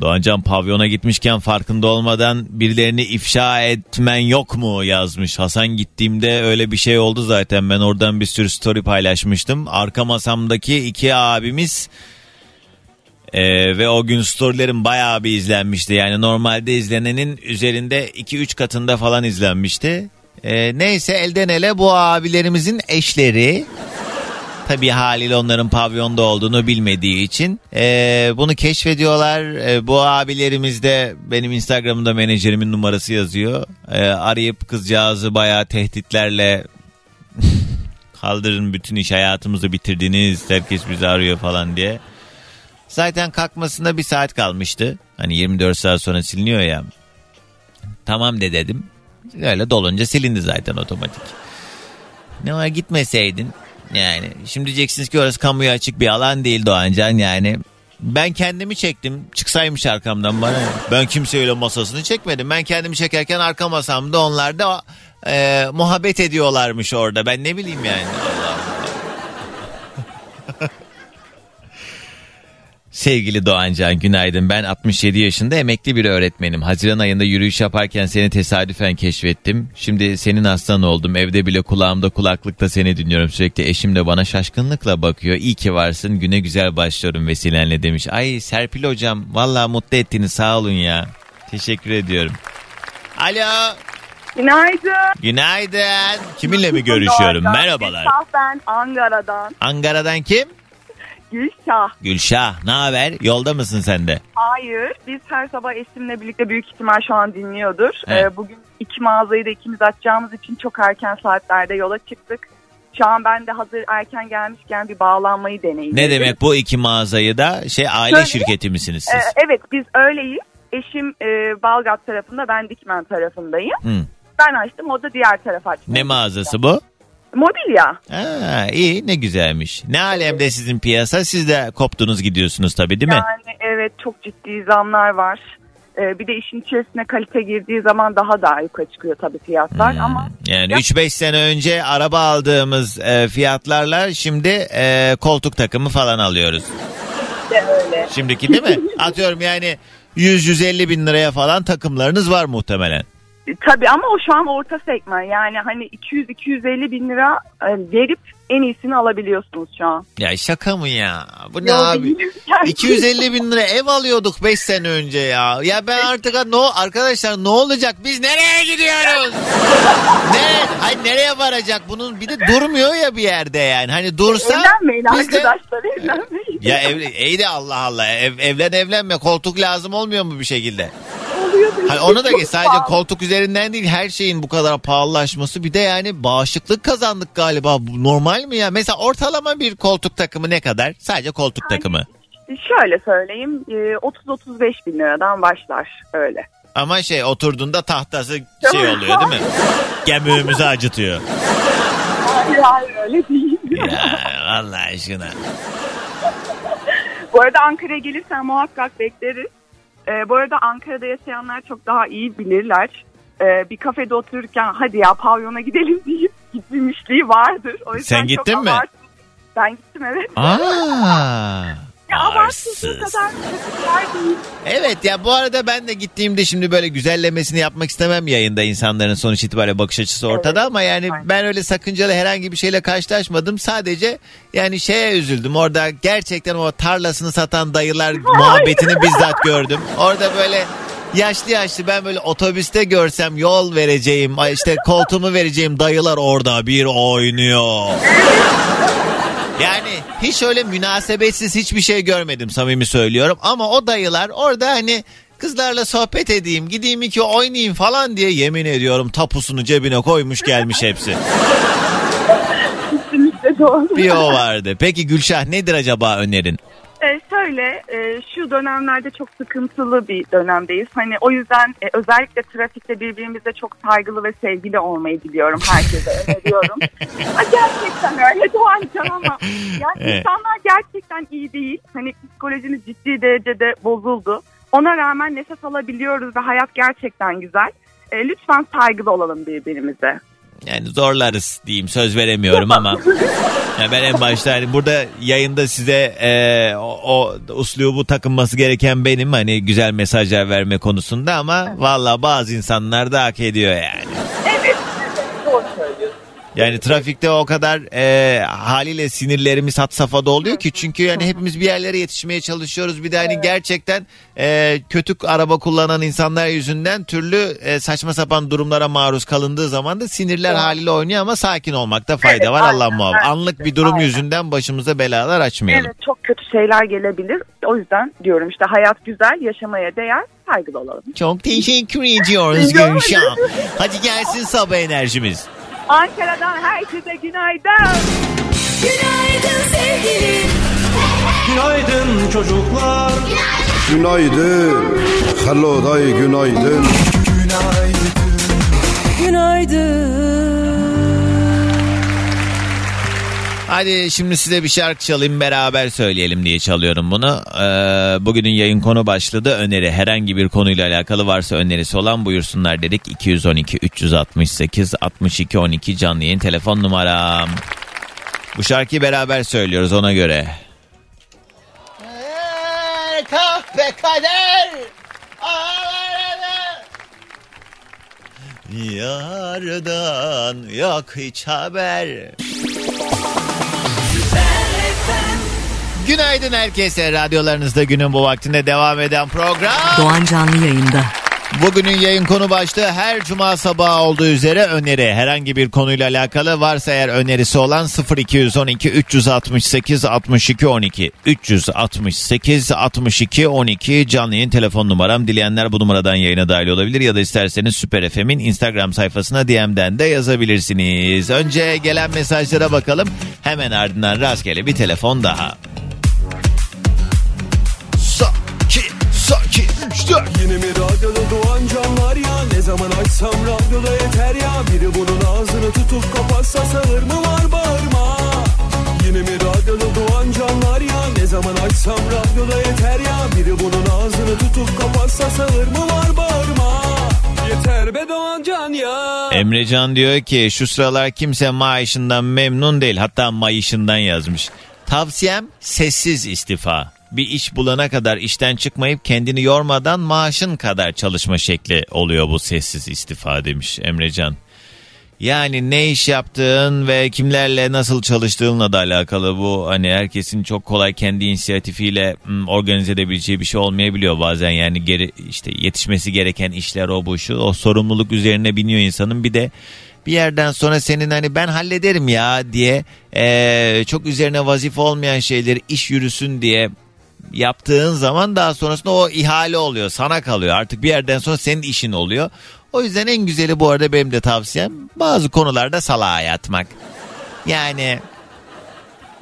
Doğancan pavyona gitmişken farkında olmadan birilerini ifşa etmen yok mu yazmış. Hasan gittiğimde öyle bir şey oldu zaten. Ben oradan bir sürü story paylaşmıştım. Arka masamdaki iki abimiz ee, ve o gün storylerim bayağı bir izlenmişti. Yani normalde izlenenin üzerinde 2-3 katında falan izlenmişti. Ee, neyse elden ele bu abilerimizin eşleri tabii haliyle onların pavyonda olduğunu bilmediği için ee, bunu keşfediyorlar. Ee, bu abilerimiz de benim Instagram'da menajerimin numarası yazıyor. Ee, arayıp kızcağızı bayağı tehditlerle kaldırın bütün iş hayatımızı bitirdiniz herkes bizi arıyor falan diye. Zaten kalkmasına bir saat kalmıştı. Hani 24 saat sonra siliniyor ya. Tamam de dedim. Öyle dolunca silindi zaten otomatik. Ne var gitmeseydin. Yani şimdi diyeceksiniz ki orası kamuya açık bir alan değil Doğancan yani. Ben kendimi çektim. Çıksaymış arkamdan bana. Ben kimseyle masasını çekmedim. Ben kendimi çekerken arka masamda onlar da e, muhabbet ediyorlarmış orada. Ben ne bileyim yani. Allah Sevgili Doğancan günaydın. Ben 67 yaşında emekli bir öğretmenim. Haziran ayında yürüyüş yaparken seni tesadüfen keşfettim. Şimdi senin hastan oldum. Evde bile kulağımda kulaklıkta seni dinliyorum. Sürekli eşim de bana şaşkınlıkla bakıyor. İyi ki varsın. Güne güzel başlıyorum vesilenle demiş. Ay Serpil hocam valla mutlu ettiniz sağ olun ya. Teşekkür ediyorum. Alo. Günaydın. Günaydın. Kiminle mi görüşüyorum? Merhabalar. Ben Ankara'dan. Ankara'dan kim? Gülşah. Gülşah. Ne haber? Yolda mısın sen de? Hayır. Biz her sabah eşimle birlikte büyük ihtimal şu an dinliyordur. Evet. Ee, bugün iki mağazayı da ikimiz açacağımız için çok erken saatlerde yola çıktık. Şu an ben de hazır erken gelmişken bir bağlanmayı deneyim. Ne demek bu iki mağazayı da şey aile Şöyle, şirketi misiniz siz? Ee, evet biz öyleyiz. Eşim e, Balgat tarafında ben Dikmen tarafındayım. Hı. Ben açtım o da diğer tarafa açtı. Ne mağazası bu? Mobilya. Ha, iyi ne güzelmiş. Ne alemde sizin piyasa? Siz de koptunuz gidiyorsunuz tabii değil mi? Yani evet çok ciddi zamlar var. Ee, bir de işin içerisine kalite girdiği zaman daha da yukarı çıkıyor tabii fiyatlar Hmm. ama Yani Ya- 3-5 sene önce araba aldığımız e, fiyatlarla şimdi e, koltuk takımı falan alıyoruz. de öyle. Şimdiki değil mi? Atıyorum yani 100-150 bin liraya falan takımlarınız var muhtemelen. Tabii ama o şu an orta segment yani hani 200-250 bin lira e, verip en iyisini alabiliyorsunuz şu an. Ya şaka mı ya? Bu ne Yo, abi? değil. Yani- 250 bin lira ev alıyorduk 5 sene önce ya. Ya ben artık no, arkadaşlar ne olacak? Biz nereye gidiyoruz? ne? Hayır nereye varacak? Bunun bir de durmuyor ya bir yerde yani. Hani dursa Evlenmeyin biz de... arkadaşlar evlenmeyin. Ya ev, iyi de Allah Allah ev, evlen evlenme koltuk lazım olmuyor mu bir şekilde? Oluyor da Hani onu da geç sadece pahalı. koltuk üzerinden değil her şeyin bu kadar pahalılaşması bir de yani bağışıklık kazandık galiba. Bu normal mi ya? Mesela ortalama bir koltuk takımı ne kadar? Sadece koltuk takımı. Şöyle söyleyeyim e, 30-35 bin liradan başlar öyle. Ama şey oturduğunda tahtası şey oluyor değil mi? Gemüğümüzü acıtıyor. Hayır hayır öyle değil. Ya Allah aşkına. Bu arada Ankara'ya gelirsen muhakkak bekleriz. Ee, bu arada Ankara'da yaşayanlar çok daha iyi bilirler. Ee, bir kafede otururken hadi ya pavyona gidelim deyip gitmişliği vardır. O yüzden Sen çok gittin mi? abart- Ben gittim evet. Aa, Arsız. Evet ya bu arada ben de gittiğimde şimdi böyle güzellemesini yapmak istemem yayında insanların sonuç itibariyle bakış açısı ortada Evet, ama yani aynen. ben öyle sakıncalı herhangi bir şeyle karşılaşmadım. Sadece yani şeye üzüldüm. Orada gerçekten o tarlasını satan dayılar muhabbetini bizzat gördüm. Orada böyle yaşlı yaşlı ben böyle otobüste görsem yol vereceğim işte koltuğumu vereceğim dayılar orada bir oynuyor. Yani hiç öyle münasebetsiz hiçbir şey görmedim samimi söylüyorum. Ama o dayılar orada hani kızlarla sohbet edeyim gideyim iki oynayayım falan diye yemin ediyorum tapusunu cebine koymuş gelmiş hepsi. Kesinlikle doğru. Bir o vardı. Peki Gülşah nedir acaba önerin? Ee, şöyle e, şu dönemlerde çok sıkıntılı bir dönemdeyiz. Hani o yüzden e, özellikle trafikte birbirimize çok saygılı ve sevgili olmayı diliyorum. Herkese öneriyorum. Ha, gerçekten öyle Doğancan ama yani Evet. insanlar gerçekten iyi değil. Hani psikolojimiz ciddi derecede bozuldu. Ona rağmen nefes alabiliyoruz ve hayat gerçekten güzel. E, lütfen saygılı olalım birbirimize. Yani zorlarız diyeyim söz veremiyorum ama ya ben en başta hani burada yayında size e, o, o uslubu takınması gereken benim hani güzel mesajlar verme konusunda ama valla bazı insanlar da hak ediyor yani. Evet. Yani trafikte o kadar e, haliyle sinirlerimiz hat safhada oluyor ki çünkü yani hepimiz bir yerlere yetişmeye çalışıyoruz. Bir de hani gerçekten e, kötü araba kullanan insanlar yüzünden türlü e, saçma sapan durumlara maruz kalındığı zaman da sinirler haliyle oynuyor ama sakin olmakta fayda Evet, var Allah aynen, muhafaza. Anlık bir durum Aynen. yüzünden başımıza belalar açmayalım. Evet çok kötü şeyler gelebilir. O yüzden diyorum işte hayat güzel, yaşamaya değer, saygılı olalım. Çok teşekkür ediyoruz Gülşah. Hadi gelsin sabah enerjimiz. Ankara'dan herkese günaydın. Günaydın sevgilim. Günaydın çocuklar Günaydın. Hello day günaydın. Hadi şimdi size bir şarkı çalayım beraber söyleyelim diye çalıyorum bunu. Ee, bugünün yayın konu başladı. Öneri herhangi bir konuyla alakalı varsa önerisi olan buyursunlar dedik. 212 368 62 12 canlı yayın telefon numaram. Bu şarkıyı beraber söylüyoruz ona göre. Kahpe kader Yardan yok hiç haber. Günaydın herkese. Radyolarınızda günün bu vaktinde devam eden program. Doğan Canlı yayında. Bugünün yayın konu başlığı her cuma sabahı olduğu üzere öneri. Herhangi bir konuyla alakalı varsa eğer önerisi olan 0212 368 62 12 368 62 12 canlı yayın telefon numaram. Dileyenler bu numaradan yayına dahil olabilir ya da isterseniz Süper FM'in Instagram sayfasına DM'den de yazabilirsiniz. Önce gelen mesajlara bakalım. Hemen ardından rastgele bir telefon daha. Dört. Yine mi radyoda doğan canlar ya Ne zaman açsam radyoda yeter ya Biri bunun ağzını tutup kapatsa sağır mı var bağırma Yine mi radyoda doğan canlar ya Ne zaman açsam radyoda yeter ya Biri bunun ağzını tutup kapatsa sağır mı var bağırma Yeter be doğan can ya Emrecan diyor ki şu sıralar kimse maaşından memnun değil. Hatta mayışından yazmış. Tavsiyem sessiz istifa. Bir iş bulana kadar işten çıkmayıp kendini yormadan maaşın kadar çalışma şekli oluyor bu sessiz istifa demiş Emrecan. Yani ne iş yaptığın ve kimlerle nasıl çalıştığınla da alakalı bu. Hani herkesin çok kolay kendi inisiyatifiyle hmm, organize edebileceği bir şey olmayabiliyor bazen. Yani geri işte yetişmesi gereken işler o bu şu. O sorumluluk üzerine biniyor insanın. Bir de bir yerden sonra senin hani ben hallederim ya diye eee, çok üzerine vazife olmayan şeyleri iş yürüsün diye yaptığın zaman daha sonrasında o ihale oluyor sana kalıyor artık bir yerden sonra senin işin oluyor. O yüzden en güzeli bu arada benim de tavsiyem bazı konularda salağa yatmak. Yani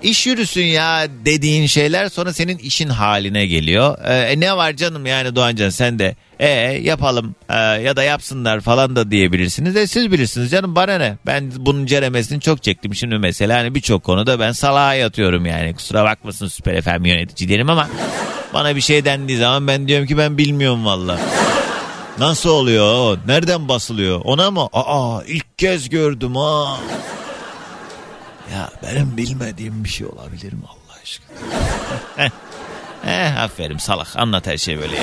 iş yürüsün ya dediğin şeyler sonra senin işin haline geliyor. Ee, ne var canım yani Doğancan sen de e yapalım e, ya da yapsınlar falan da diyebilirsiniz. E siz bilirsiniz canım bana ne? Ben bunun ceremesini çok çektim şimdi mesela hani birçok konuda ben salağa yatıyorum yani. Kusura bakmasın Süper FM yöneticilerim ama bana bir şey dendiği zaman ben diyorum ki ben bilmiyorum valla. Nasıl oluyor? Nereden basılıyor? Ona mı? Aa ilk kez gördüm ha. Ya benim bilmediğim bir şey olabilir mi Allah aşkına? Eh aferin salak anlat her şey böyle.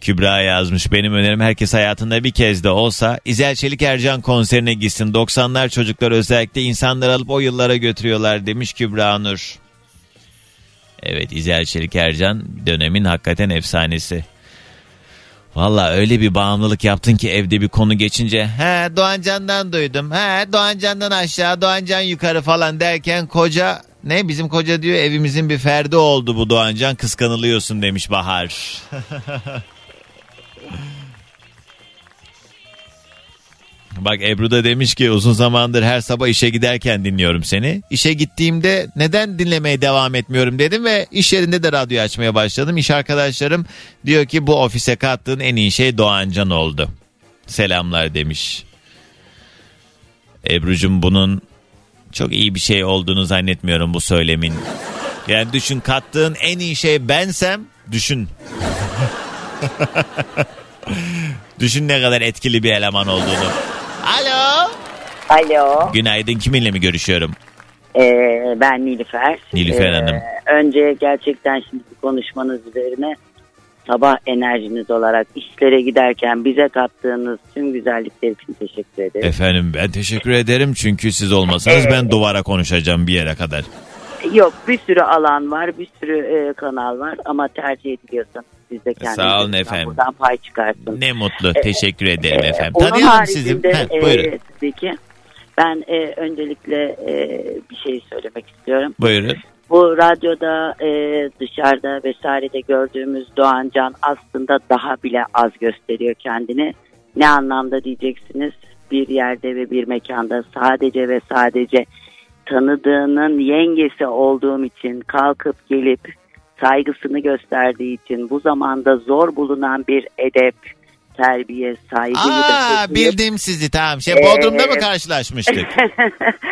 Kübra yazmış benim önerim herkes hayatında bir kez de olsa İzel Çelik Ercan konserine gitsin. 90'lar çocuklar özellikle insanlar alıp o yıllara götürüyorlar demiş Kübra Nur. Evet İzel Çelik Ercan dönemin hakikaten efsanesi. Valla öyle bir bağımlılık yaptın ki evde bir konu geçince he Doğancan'dan duydum he Doğancan'dan aşağı Doğancan yukarı falan derken koca ne bizim koca diyor evimizin bir ferdi oldu bu Doğancan kıskanılıyorsun demiş Bahar. Bak Ebru da demiş ki uzun zamandır her sabah işe giderken dinliyorum seni. İşe gittiğimde neden dinlemeye devam etmiyorum dedim ve iş yerinde de radyo açmaya başladım. İş arkadaşlarım diyor ki bu ofise kattığın en iyi şey Doğancan oldu. Selamlar demiş. Ebru'cum bunun çok iyi bir şey olduğunu zannetmiyorum bu söylemin. Yani düşün kattığın en iyi şey bensem düşün. düşün ne kadar etkili bir eleman olduğunu. Alo. Alo, Günaydın kiminle mi görüşüyorum? ee, ben Nilüfer. Nilüfer Ee, Hanım. Önce gerçekten şimdi konuşmanız üzerine sabah enerjiniz olarak işlere giderken bize kattığınız tüm güzellikler için teşekkür ederim. Efendim ben teşekkür ederim çünkü siz olmasanız ben duvara konuşacağım bir yere kadar. Yok bir sürü alan var, bir sürü e, kanal var ama tercih ediliyorsanız siz de kendiniz Sağ olun efendim. buradan pay çıkarsın. Ne mutlu teşekkür ederim Ee, efendim. onun Tanıyalım sizi. Heh, e, buyurun. tabii ki ben e, öncelikle e, bir şey söylemek istiyorum. Buyurun. Bu radyoda e, dışarıda vesairede gördüğümüz Doğancan aslında daha bile az gösteriyor kendini. Ne anlamda diyeceksiniz? Bir yerde ve bir mekanda sadece ve sadece tanıdığının yengesi olduğum için kalkıp gelip saygısını gösterdiği için bu zamanda zor bulunan bir edep, terbiye, saygıyı da Aa bildim sizi tamam. Şey Ee, Bodrum'da mı karşılaşmıştık?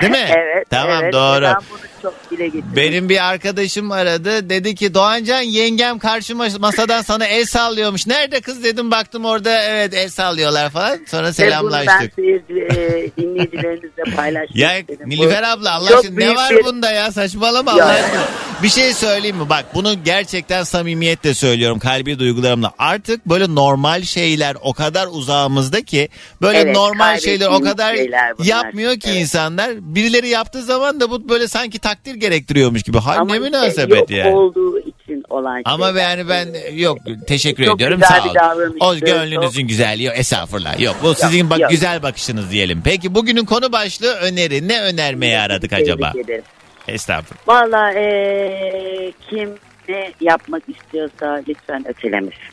Değil mi? evet. Tamam evet. doğru. Ben bunu çok dile getirdim. Benim bir arkadaşım aradı. Dedi ki Doğancan yengem karşı mas- masadan sana el sallıyormuş. Nerede kız dedim baktım orada evet el sallıyorlar falan. Sonra Ve bunu selamlaştık. ben seyirci, e, paylaşmak Ya istedim. Nilüfer abla Allah aşkına ne var bir- bunda ya saçmalama Ya. Allah aşkına. Bir şey söyleyeyim mi? Bak bunu gerçekten samimiyetle söylüyorum kalbi duygularımla. Artık böyle normal şeyler o kadar uzağımızda ki böyle Evet, normal şeyler o kadar şeyler bunlar. yapmıyor ki Evet. insanlar. Birileri yaptığı zaman da bu böyle sanki takdir gerektiriyormuş gibi. Hay Ama ne işte münasebet yok yani. olduğu için olan Ama şeyler. yani ben yok teşekkür Çok ediyorum sağ olun. O gönlünüzün çok- güzelliği estağfurullah. Yok bu sizin bak yok. güzel bakışınız diyelim. Peki bugünün konu başlığı öneri. Ne önermeyi aradık Tebrik acaba? ederim. Estağfurullah. Valla e, kim ne yapmak istiyorsa lütfen ötelemesin.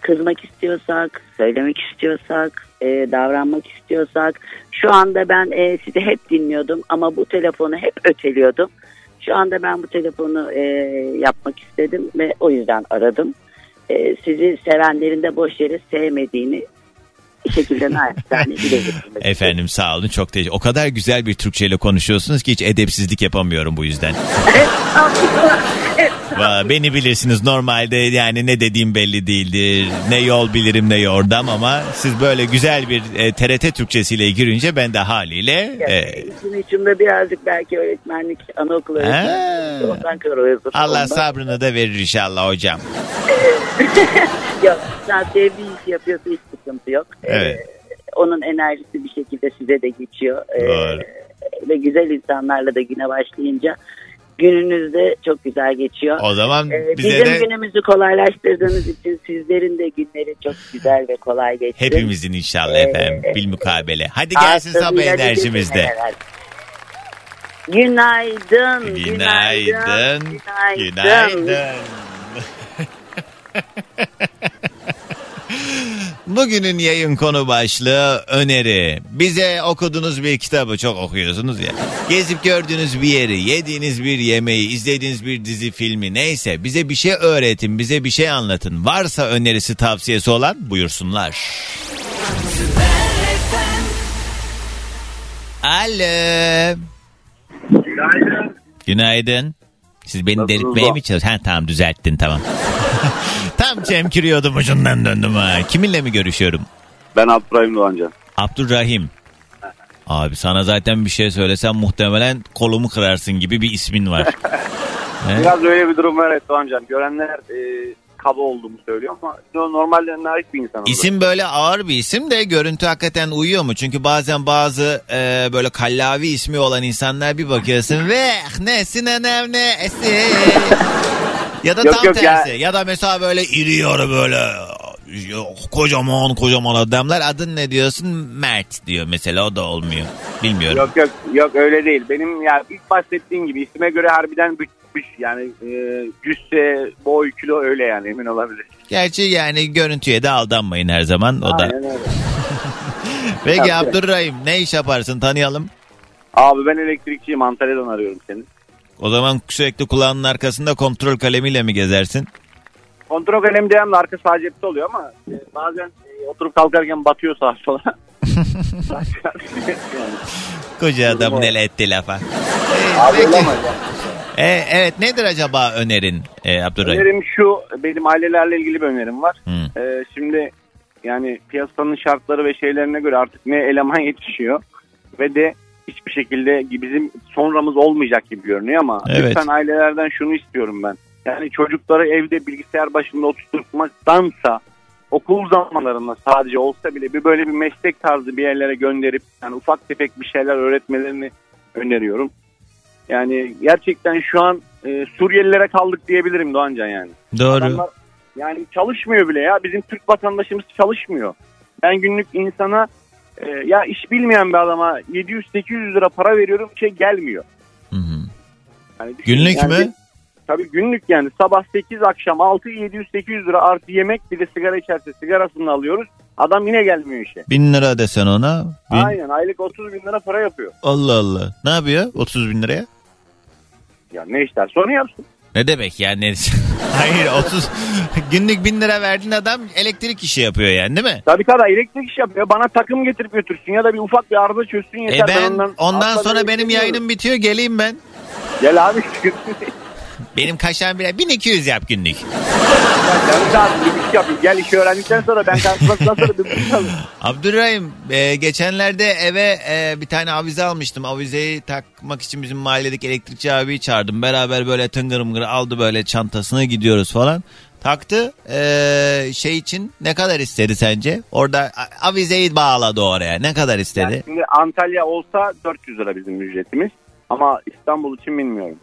Kızmak istiyorsak, söylemek istiyorsak, e, davranmak istiyorsak. Şu anda ben e, sizi hep dinliyordum ama bu telefonu hep öteliyordum. Şu anda ben bu telefonu e, yapmak istedim ve o yüzden aradım. E, sizi sevenlerin de boş yere sevmediğini bir şekilde naçizane dile getirmek Efendim sağ olun çok teşekkür O kadar güzel bir Türkçeyle konuşuyorsunuz ki hiç edepsizlik yapamıyorum bu yüzden. Beni bilirsiniz normalde yani ne dediğim belli değildir. Ne yol bilirim ne yordam ama siz böyle güzel bir e, TRT Türkçesiyle girince ben de haliyle e, İçin içimde birazcık belki öğretmenlik, anaokulu öğretmenliği ondan kalıyordur. Allah Ondan- sabrını da verir inşallah hocam. Yok, sen sevdiği işi yapıyorsa hiç sıkıntı yok. Evet. Ee, onun enerjisi bir şekilde size de geçiyor. Ee, Doğru. Ve güzel insanlarla da güne başlayınca gününüz de çok güzel geçiyor. O zaman Ee, bize bizim de günümüzü kolaylaştırdığınız için sizlerin de günleri çok güzel ve kolay geçsin. hepimizin inşallah Ee, efendim bilmukabele. Hadi gelsin sabah Ağzıyla enerjimiz de. dinlemeler. Günaydın. Günaydın. Günaydın. Günaydın. Bugünün yayın konu başlığı öneri. Bize okuduğunuz bir kitabı çok okuyorsunuz ya. Gezip gördüğünüz bir yeri, yediğiniz bir yemeği, izlediğiniz bir dizi filmi neyse bize bir şey öğretin, bize bir şey anlatın. Varsa önerisi tavsiyesi olan buyursunlar. Alo. Günaydın. Siz beni delirtmeye mi çalışıyorsunuz? Ha tamam düzelttin tamam. Tam çemkiriyordum ucundan döndüm ha. Kiminle mi görüşüyorum? Ben Abdurrahim Doğancan. Abdurrahim. Abi sana zaten bir şey söylesem muhtemelen kolumu kırarsın gibi bir ismin var. He? Biraz öyle bir durum var evet Doğancan. Görenler e, kaba olduğumu söylüyor ama no- normalde naif bir insanım. İsim böyle ağır bir isim de görüntü hakikaten uyuyor mu? Çünkü bazen bazı e, böyle kallavi ismi olan insanlar bir bakıyorsun ve nesin önem ne esi. Ya da Yok, tam yok ya. tersi. Ya. da mesela böyle iri yarı böyle yok, kocaman kocaman adamlar adın ne diyorsun? Mert diyor mesela o da olmuyor. Bilmiyorum. Yok yok yok öyle değil. Benim ya ilk bahsettiğim gibi isime göre harbiden bütmüş. Yani e, cüsse, boy, kilo öyle yani emin olabilir. Gerçi yani görüntüye de aldanmayın her zaman. O da. Aynen öyle. Peki. Abdurrahim ne iş yaparsın tanıyalım. Abi ben elektrikçiyim Antalya'dan arıyorum seni. O zaman sürekli kulağının arkasında kontrol kalemiyle mi gezersin? Kontrol kalemi de arka sağ cepte oluyor ama e, bazen e, oturup kalkarken batıyor sağa sola. Koca adam ne etti lafa. Abi olamaz ya. E, evet nedir acaba önerin e, Abdurrahim? Önerim şu benim ailelerle ilgili bir önerim var. Hı. Ee, şimdi yani piyasanın şartları ve şeylerine göre artık ne eleman yetişiyor ve de hiçbir şekilde bizim sonramız olmayacak gibi görünüyor ama Evet. lütfen ailelerden şunu istiyorum ben. Yani çocukları evde bilgisayar başında oturtmaktansa okul zamanlarında sadece olsa bile bir böyle bir meslek tarzı bir yerlere gönderip yani ufak tefek bir şeyler öğretmelerini öneriyorum. Yani gerçekten şu an e, Suriyelilere kaldık diyebilirim Doğancan yani. Doğru. Adamlar yani çalışmıyor bile ya. Bizim Türk vatandaşımız çalışmıyor. Ben günlük insana e, ya iş bilmeyen bir adama 700-800 lira para veriyorum şey gelmiyor. Hı hı. Yani düşün, Günlük yani mü? Tabii günlük yani sabah 8 akşam 6 700-800 lira artı yemek bir de sigara içerse sigarasını alıyoruz. Adam yine gelmiyor işe. Bin lira desen ona. Bin... Aynen aylık 30 bin lira para yapıyor. Allah Allah. Ne yapıyor 30 bin liraya? Ya ne ister sonra yapsın. Ne demek yani? Hayır 30 günlük bin lira verdin adam elektrik işi yapıyor yani değil mi? Tabii tabii elektrik iş yapıyor. Bana takım getirip götürsün ya da bir ufak bir arıza çözsün yeter. E ben ondan, ondan atla sonra benim yayınım bitiyor geleyim ben. Gel abi. Benim kaşan bile 1200 yap günlük. Saat bir buçuk yapayım. Gel işi öğrendikten sonra ben karşılaştıktan sonra bir buçuk alayım. Abdurrahim e, geçenlerde eve e, bir tane avize almıştım. Avizeyi takmak için bizim mahalledeki elektrikçi abiyi çağırdım. Beraber böyle tıngır mıngır aldı böyle çantasını gidiyoruz falan. Taktı e, şey için ne kadar istedi sence? Orada a- avizeyi bağladı oraya. Ne kadar istedi? Yani şimdi Antalya olsa 400 lira bizim ücretimiz. Ama İstanbul için bilmiyorum.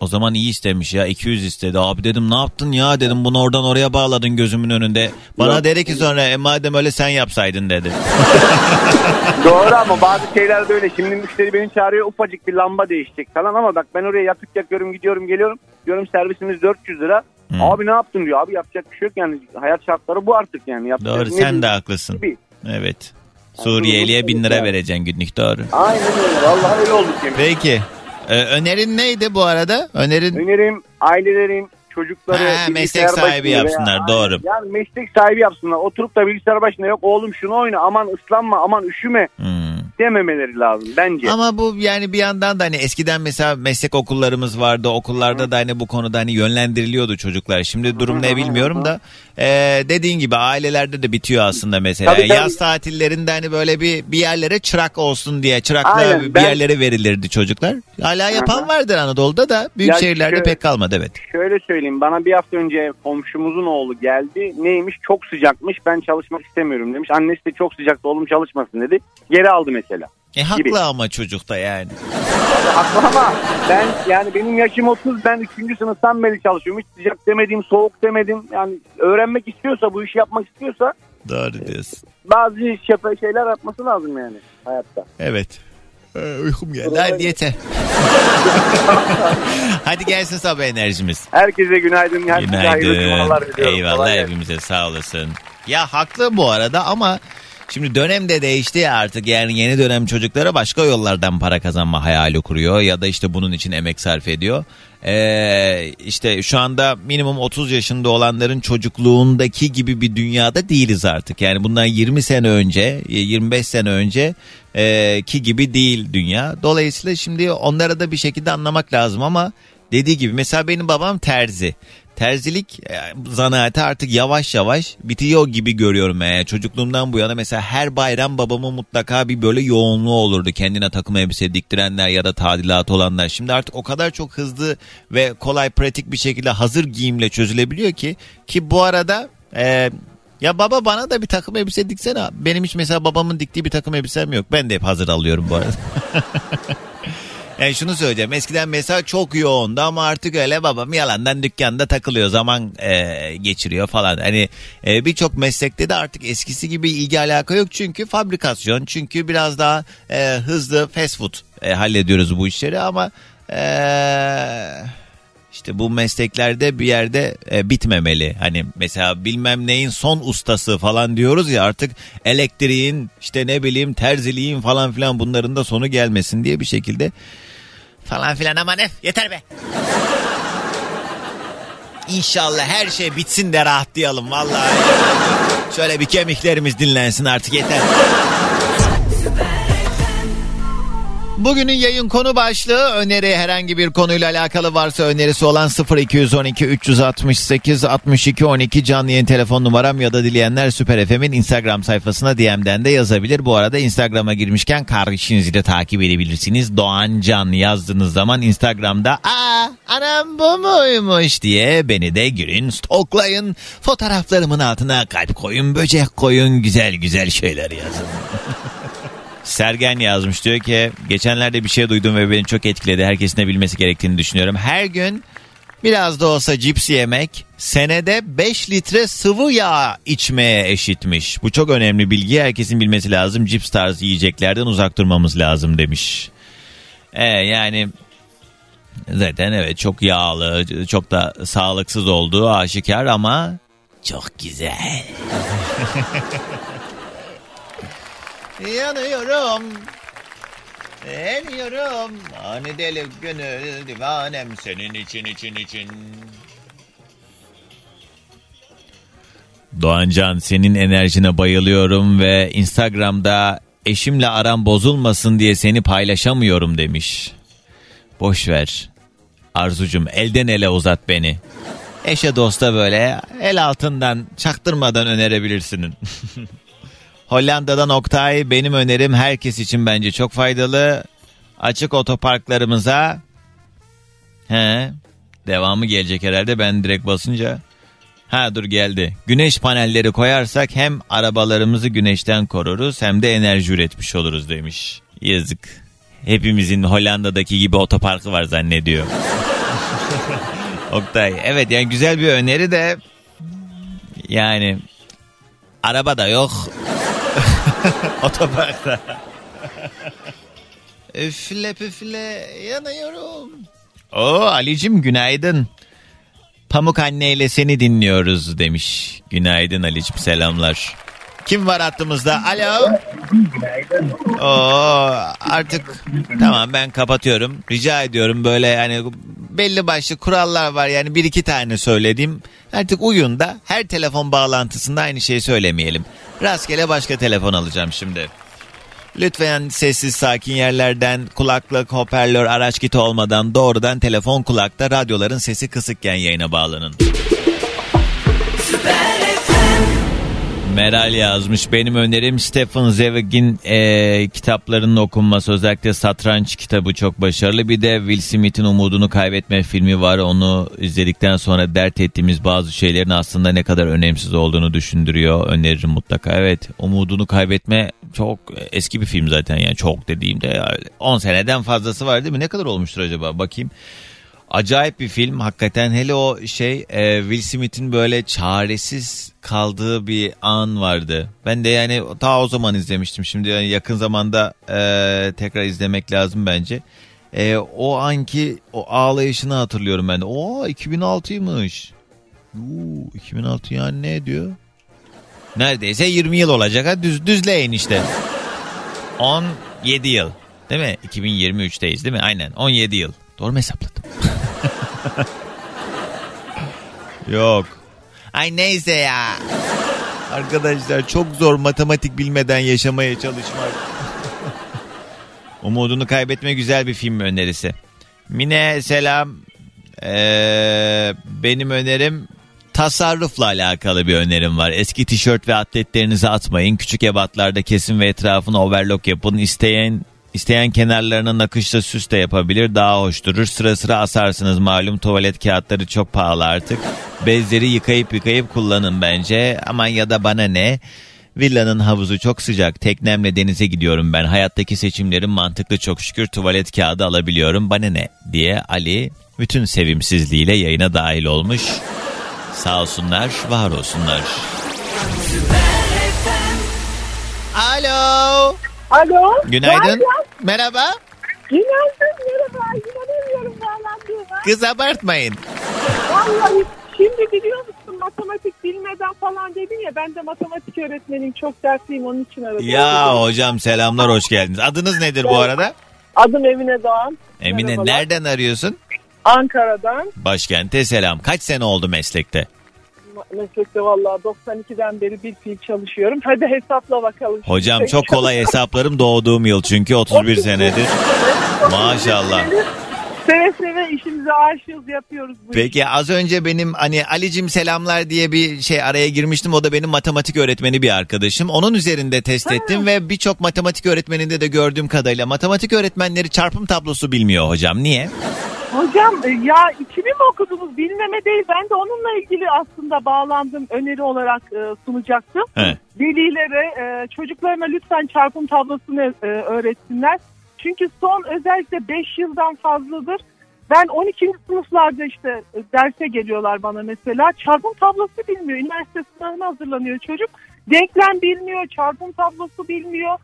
O zaman iyi istemiş ya 200 istedi. Abi dedim ne yaptın ya dedim bunu oradan oraya bağladın gözümün önünde. Bana Yok. dedi ki sonra e, madem öyle sen yapsaydın dedi. Doğru ama bazı şeyler böyle. Şimdi müşteri beni çağırıyor ufacık bir lamba değişecek falan ama bak ben oraya yakıt yakıyorum gidiyorum geliyorum. Diyorum servisimiz 400 lira. Hmm. Abi ne yaptın diyor. Abi yapacak bir şey yok yani. Hayat şartları bu artık yani. Yapacak Doğru sen de haklısın. gibi. Evet. Suriyeli'ye bin lira vereceksin günlük doğru. Aynen öyle. Vallahi öyle olduk yani. Peki. Ee, önerin neydi bu arada? Önerin Önerim ailelerin çocukları Ha, meslek sahibi yapsınlar, veya- doğru. Yani meslek sahibi yapsınlar. Oturup da bilgisayar başında yok oğlum şunu oyna aman ıslanma aman üşüme Hmm. Dememeleri lazım bence. Ama bu yani bir yandan da hani eskiden mesela meslek okullarımız vardı. Okullarda da hani bu konuda hani yönlendiriliyordu çocuklar. Şimdi durum ne bilmiyorum da e, dediğin gibi ailelerde de bitiyor aslında mesela. Tabii, tabii. Yaz tatillerinde hani böyle bir bir yerlere çırak olsun diye çırakla Aynen, bir ben- yerlere verilirdi çocuklar. Hala yapan vardır Anadolu'da da büyük Ya şehirlerde şöyle- pek kalmadı evet. Şöyle söyleyeyim bana bir hafta önce komşumuzun oğlu geldi. Neymiş çok sıcakmış ben çalışmak istemiyorum demiş. Annesi de çok sıcaktı oğlum çalışmasın dedi. Geri aldı mesela. E haklı Gibi. ama çocukta yani. Haklı ama ben yani benim yaşım 30 ben 3. sınıftan beri çalışıyorum. Hiç sıcak demedim soğuk demedim. Yani öğrenmek istiyorsa bu işi yapmak istiyorsa Doğru diyorsun. bazı şefe şeyler yapması lazım yani hayatta. Evet. Ee, uykum geldi. Hadi yeter. Hadi gelsin sabah enerjimiz. Herkese günaydın. Herkese Günaydın. Eyvallah Kolay hepimize sağ olasın. Ya haklı bu arada ama şimdi dönem de değişti artık. Yani yeni dönem çocuklara başka yollardan para kazanma hayali kuruyor ya da işte bunun için emek sarf ediyor. Ee, işte şu anda minimum 30 yaşında olanların çocukluğundaki gibi bir dünyada değiliz artık. Yani bundan 20 sene önce, 25 sene önce e, ki gibi değil dünya. Dolayısıyla şimdi onlara da bir şekilde anlamak lazım ama dediği gibi mesela benim babam terzi. Terzilik e, zanaati artık yavaş yavaş bitiyor gibi görüyorum. Yani çocukluğumdan bu yana mesela her bayram babamın mutlaka bir böyle yoğunluğu olurdu. Kendine takım elbise diktirenler ya da tadilat olanlar. Şimdi artık o kadar çok hızlı ve kolay pratik bir şekilde hazır giyimle çözülebiliyor ki. Ki bu arada e, ya baba bana da bir takım elbise diksene. Benim hiç mesela babamın diktiği bir takım elbisem yok. Ben de hep hazır alıyorum bu arada. Yani şunu söyleyeceğim. Eskiden mesela çok yoğundu ama artık öyle babam yalandan dükkanda takılıyor. Zaman e, geçiriyor falan. Hani e, birçok meslekte de artık eskisi gibi ilgi alaka yok. Çünkü fabrikasyon. Çünkü biraz daha e, hızlı fast food e, hallediyoruz bu işleri ama... E, işte bu mesleklerde bir yerde e, bitmemeli. Hani mesela bilmem neyin son ustası falan diyoruz ya artık elektriğin işte ne bileyim terziliğin falan filan bunların da sonu gelmesin diye bir şekilde falan filan aman ef yeter be. İnşallah her şey bitsin de rahatlayalım vallahi. Şöyle bir kemiklerimiz dinlensin artık yeter. Bugünün yayın konu başlığı öneri herhangi bir konuyla alakalı varsa önerisi olan 0212 368 62 12 canlı yayın telefon numaram ya da dileyenler Süper FM'in Instagram sayfasına DM'den de yazabilir. Bu arada Instagram'a girmişken kardeşinizi de takip edebilirsiniz. Doğan Can yazdığınız zaman Instagram'da aa anam bu muymuş diye beni de girin stoklayın. Fotoğraflarımın altına kalp koyun böcek koyun güzel güzel şeyler yazın. Sergen yazmış diyor ki geçenlerde bir şey duydum ve beni çok etkiledi. Herkesin de bilmesi gerektiğini düşünüyorum. Her gün biraz da olsa cips yemek senede 5 litre sıvı yağ içmeye eşitmiş. Bu çok önemli bilgi. Herkesin bilmesi lazım. Cips tarzı yiyeceklerden uzak durmamız lazım demiş. E, yani zaten evet çok yağlı, çok da sağlıksız olduğu aşikar ama çok güzel. Yanıyorum. Yanıyorum. Hani deli gönül divanem senin için için için. Doğancan senin enerjine bayılıyorum ve Instagram'da eşimle aram bozulmasın diye seni paylaşamıyorum demiş. Boş ver. Arzucum elden ele uzat beni. Eşe dosta böyle el altından çaktırmadan önerebilirsin. Hollanda'dan Oktay benim önerim herkes için bence çok faydalı. Açık otoparklarımıza he devamı gelecek herhalde ben direkt basınca. Ha dur geldi. Güneş panelleri koyarsak hem arabalarımızı güneşten koruruz hem de enerji üretmiş oluruz demiş. Yazık. Hepimizin Hollanda'daki gibi otoparkı var zannediyor. Oktay evet yani güzel bir öneri de yani araba da yok. Otoparkta. üfle püfle yanıyorum. Oo Ali'cim günaydın. Pamuk anneyle seni dinliyoruz demiş. Günaydın Ali'cim selamlar. Kim var hattımızda? Alo. Oo, artık tamam ben kapatıyorum. Rica ediyorum böyle yani belli başlı kurallar var yani bir iki tane söyledim. Artık uyun da her telefon bağlantısında aynı şeyi söylemeyelim. Rastgele başka telefon alacağım şimdi. Lütfen sessiz sakin yerlerden kulaklık, hoparlör, araç kiti olmadan doğrudan telefon kulakta radyoların sesi kısıkken yayına bağlanın. Meral yazmış. Benim önerim Stephen Zweig'in e, kitaplarının okunması. Özellikle Satranç kitabı çok başarılı. Bir de Will Smith'in Umudunu Kaybetme filmi var. Onu izledikten sonra dert ettiğimiz bazı şeylerin aslında ne kadar önemsiz olduğunu düşündürüyor. Öneririm mutlaka. Evet Umudunu Kaybetme çok eski bir film zaten. Yani çok dediğimde 10 seneden fazlası var değil mi? Ne kadar olmuştur acaba? Bakayım. Acayip bir film hakikaten hele o şey e, Will Smith'in böyle çaresiz kaldığı bir an vardı. Ben de yani ta o zaman izlemiştim. Şimdi yani yakın zamanda e, tekrar izlemek lazım bence. E, o anki o ağlayışını hatırlıyorum ben de. Oo 2006'ymış. Uu, 2006 yani ne diyor? Neredeyse 20 yıl olacak ha düz düzleyin işte. 17 yıl. Değil mi? 2023'teyiz değil mi? Aynen 17 yıl. Doğru mu hesapladım? Yok. Ay neyse ya. Arkadaşlar çok zor matematik bilmeden yaşamaya çalışmak. Umudunu kaybetme güzel bir film önerisi. Mine selam. Ee, benim önerim tasarrufla alakalı bir önerim var. Eski tişört ve atletlerinizi atmayın. Küçük ebatlarda kesin ve etrafına overlock yapın. İsteyen isteyen kenarlarına nakışla süs de yapabilir. Daha hoş durur. Sıra sıra asarsınız. Malum tuvalet kağıtları çok pahalı artık. Bezleri yıkayıp yıkayıp kullanın bence. Aman ya da bana ne? Villanın havuzu çok sıcak. Teknemle denize gidiyorum ben. Hayattaki seçimlerim mantıklı çok şükür. Tuvalet kağıdı alabiliyorum. Bana ne? diye Ali bütün sevimsizliğiyle yayına dahil olmuş. Sağ olsunlar, var olsunlar. Alo. Alo. Günaydın. Günaydın. Merhaba. Günaydın. Merhaba. İnanamıyorum bağlandığıma. Kız abartmayın. Vallahi şimdi biliyor musun matematik bilmeden falan dedin ya ben de matematik öğretmeniyim çok dersliyim onun için aradım. Ya hocam selamlar hoş geldiniz. Adınız nedir bu arada? Adım Emine Doğan. Emine Merhabalar. nereden arıyorsun? Ankara'dan. Başkente selam. Kaç sene oldu meslekte? Meslekte vallahi 92'den beri bir fiil çalışıyorum. Hadi hesapla bakalım. Hocam çok kolay hesaplarım doğduğum yıl çünkü 31 senedir. Maşallah. Seve seve işimize aşığız yapıyoruz bu işi. Peki az önce benim hani Alicim selamlar diye bir şey araya girmiştim. O da benim matematik öğretmeni bir arkadaşım. Onun üzerinde test ettim ve birçok matematik öğretmeninde de gördüğüm kadarıyla matematik öğretmenleri çarpım tablosu bilmiyor hocam. Niye? Hocam e, ya içimi mi okudunuz bilmeme değil. Ben de onunla ilgili aslında bağlandım. Öneri olarak e, sunacaktım. He. Velilere e, çocuklarına lütfen çarpım tablosunu e, öğretsinler. Çünkü son özellikle 5 yıldan fazladır ben 12. sınıflarda işte e, derse geliyorlar bana mesela. Çarpım tablosu bilmiyor. Üniversite sınavına hazırlanıyor çocuk. Denklem bilmiyor, çarpım tablosu bilmiyor.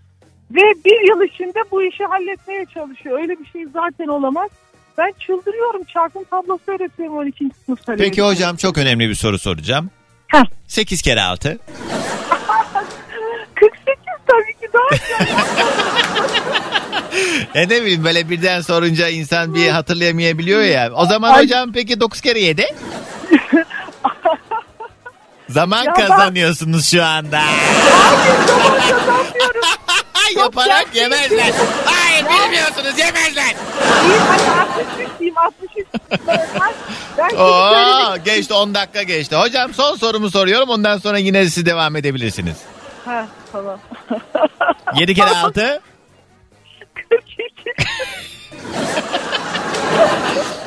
Ve bir yıl içinde bu işi halletmeye çalışıyor. Öyle bir şey zaten olamaz. Ben çıldırıyorum. Çarpım tablosu öğretiyorum 12. sınıf talebesi. Peki hocam çok önemli bir soru soracağım. 8 kere 6. 48 tabii ki daha E ne bileyim böyle birden sorunca insan bir hatırlayamayabiliyor ya. O zaman Ay. hocam peki 9 kere 7? Zaman Ya ben- kazanıyorsunuz şu anda. Yaparak yemezler. Hayır bilmiyorsunuz yemezler. İyi hadi 63 diyeyim 63. Ben, ben şimdi Oo, geçti 10 dakika geçti. Hocam son sorumu soruyorum ondan sonra yine siz devam edebilirsiniz. Ha tamam. 7 kere 6. 42.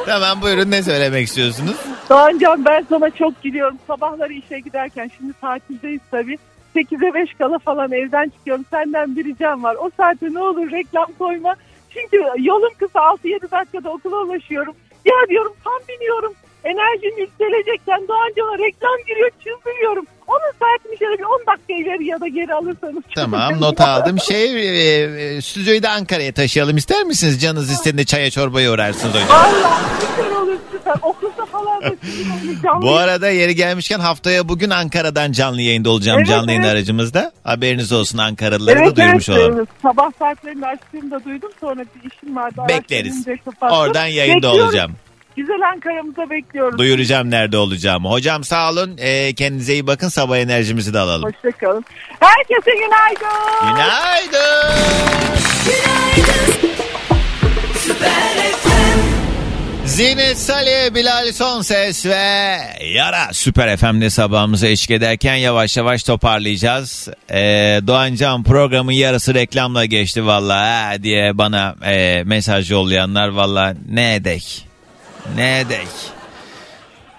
Tamam buyurun ne söylemek istiyorsunuz? Doğancan ben sana çok gülüyorum. Sabahları işe giderken şimdi tatildeyiz tabii. 8'e 5 kala falan evden çıkıyorum. Senden bir ricam var. O saatte ne olur reklam koyma. Çünkü yolum kısa 6-7 dakikada okula ulaşıyorum. Ya diyorum tam biniyorum. Enerjim yükselecekken Doğancan'a reklam giriyor çıldırıyorum. Onun saatini şöyle bir 10 dakika ileri ya da geri alırsanız. Tamam not aldım. Şey e, e, stüdyoyu da Ankara'ya taşıyalım ister misiniz? Canınız istediğinde çaya çorbaya uğrarsınız hocam. Allah süper olur süper. Okulda falan da sizinle canlı Bu arada yeri gelmişken haftaya bugün Ankara'dan canlı yayında olacağım Evet, canlı yayın evet. aracımızda. Haberiniz olsun Ankaralılara da duyurmuş evet, olalım. evet. Sabah saatlerinde açtığımda duydum. Sonra bir işim vardı. Bekleriz. Araştırınca kapattım. Oradan yayında Bekliyoruz. olacağım. Güzel Ankara'mıza bekliyoruz. Duyuracağım nerede olacağımı. Hocam sağ olun. E, kendinize iyi bakın. Sabah enerjimizi de alalım. Hoşçakalın. Herkese günaydın. Günaydın. Zinet Salih, Bilal Sonses ve Yara Süper FM'de sabahımıza eşlik ederken yavaş yavaş toparlayacağız. Ee, Doğan Can programın yarısı reklamla geçti valla diye bana e, mesaj yollayanlar valla ne edek ne edek.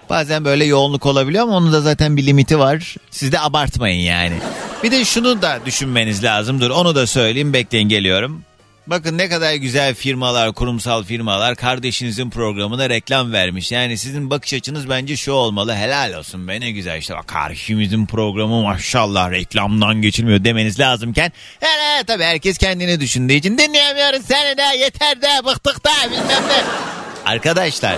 Bazen böyle yoğunluk olabiliyor ama onun da zaten bir limiti var. Siz de abartmayın yani. Bir de şunu da düşünmeniz lazım. Dur onu da söyleyeyim bekleyin geliyorum. Bakın ne kadar güzel firmalar, kurumsal firmalar kardeşinizin programına reklam vermiş. Yani sizin bakış açınız bence şu olmalı. Helal olsun be ne güzel işte bak kardeşimizin programı maşallah reklamdan geçilmiyor demeniz lazımken. Hele tabii herkes kendini düşündüğü için dinleyemiyoruz seni de yeter de bıktık da bilmem ne. Arkadaşlar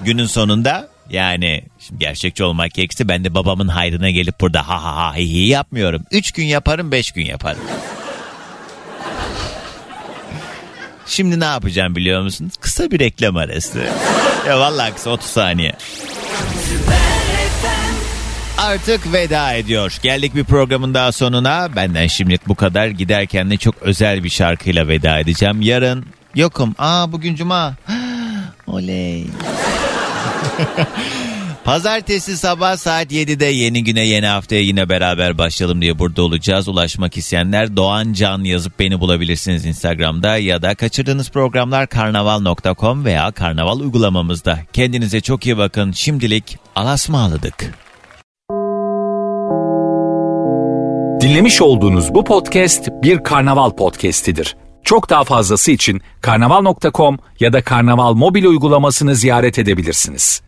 günün sonunda yani şimdi gerçekçi olmak gerekirse ben de babamın hayrına gelip burada ha ha ha hi hi yapmıyorum. Üç gün yaparım beş gün yaparım. Şimdi ne yapacağım biliyor musunuz? Kısa bir reklam arası. ya vallahi kısa 30 saniye. Artık veda ediyor. Geldik bir programın daha sonuna. Benden şimdilik bu kadar. Giderken de çok özel bir şarkıyla veda edeceğim. Yarın yokum. Aa bugün cuma. Oley. Pazartesi sabah saat 7'de yeni güne yeni haftaya yine beraber başlayalım diye burada olacağız. Ulaşmak isteyenler Doğan Can yazıp beni bulabilirsiniz Instagram'da ya da kaçırdığınız programlar karnaval.com veya karnaval uygulamamızda. Kendinize çok iyi bakın. Şimdilik alasmağladık. Dinlemiş olduğunuz bu podcast bir karnaval podcastidir. Çok daha fazlası için karnaval.com ya da karnaval mobil uygulamasını ziyaret edebilirsiniz.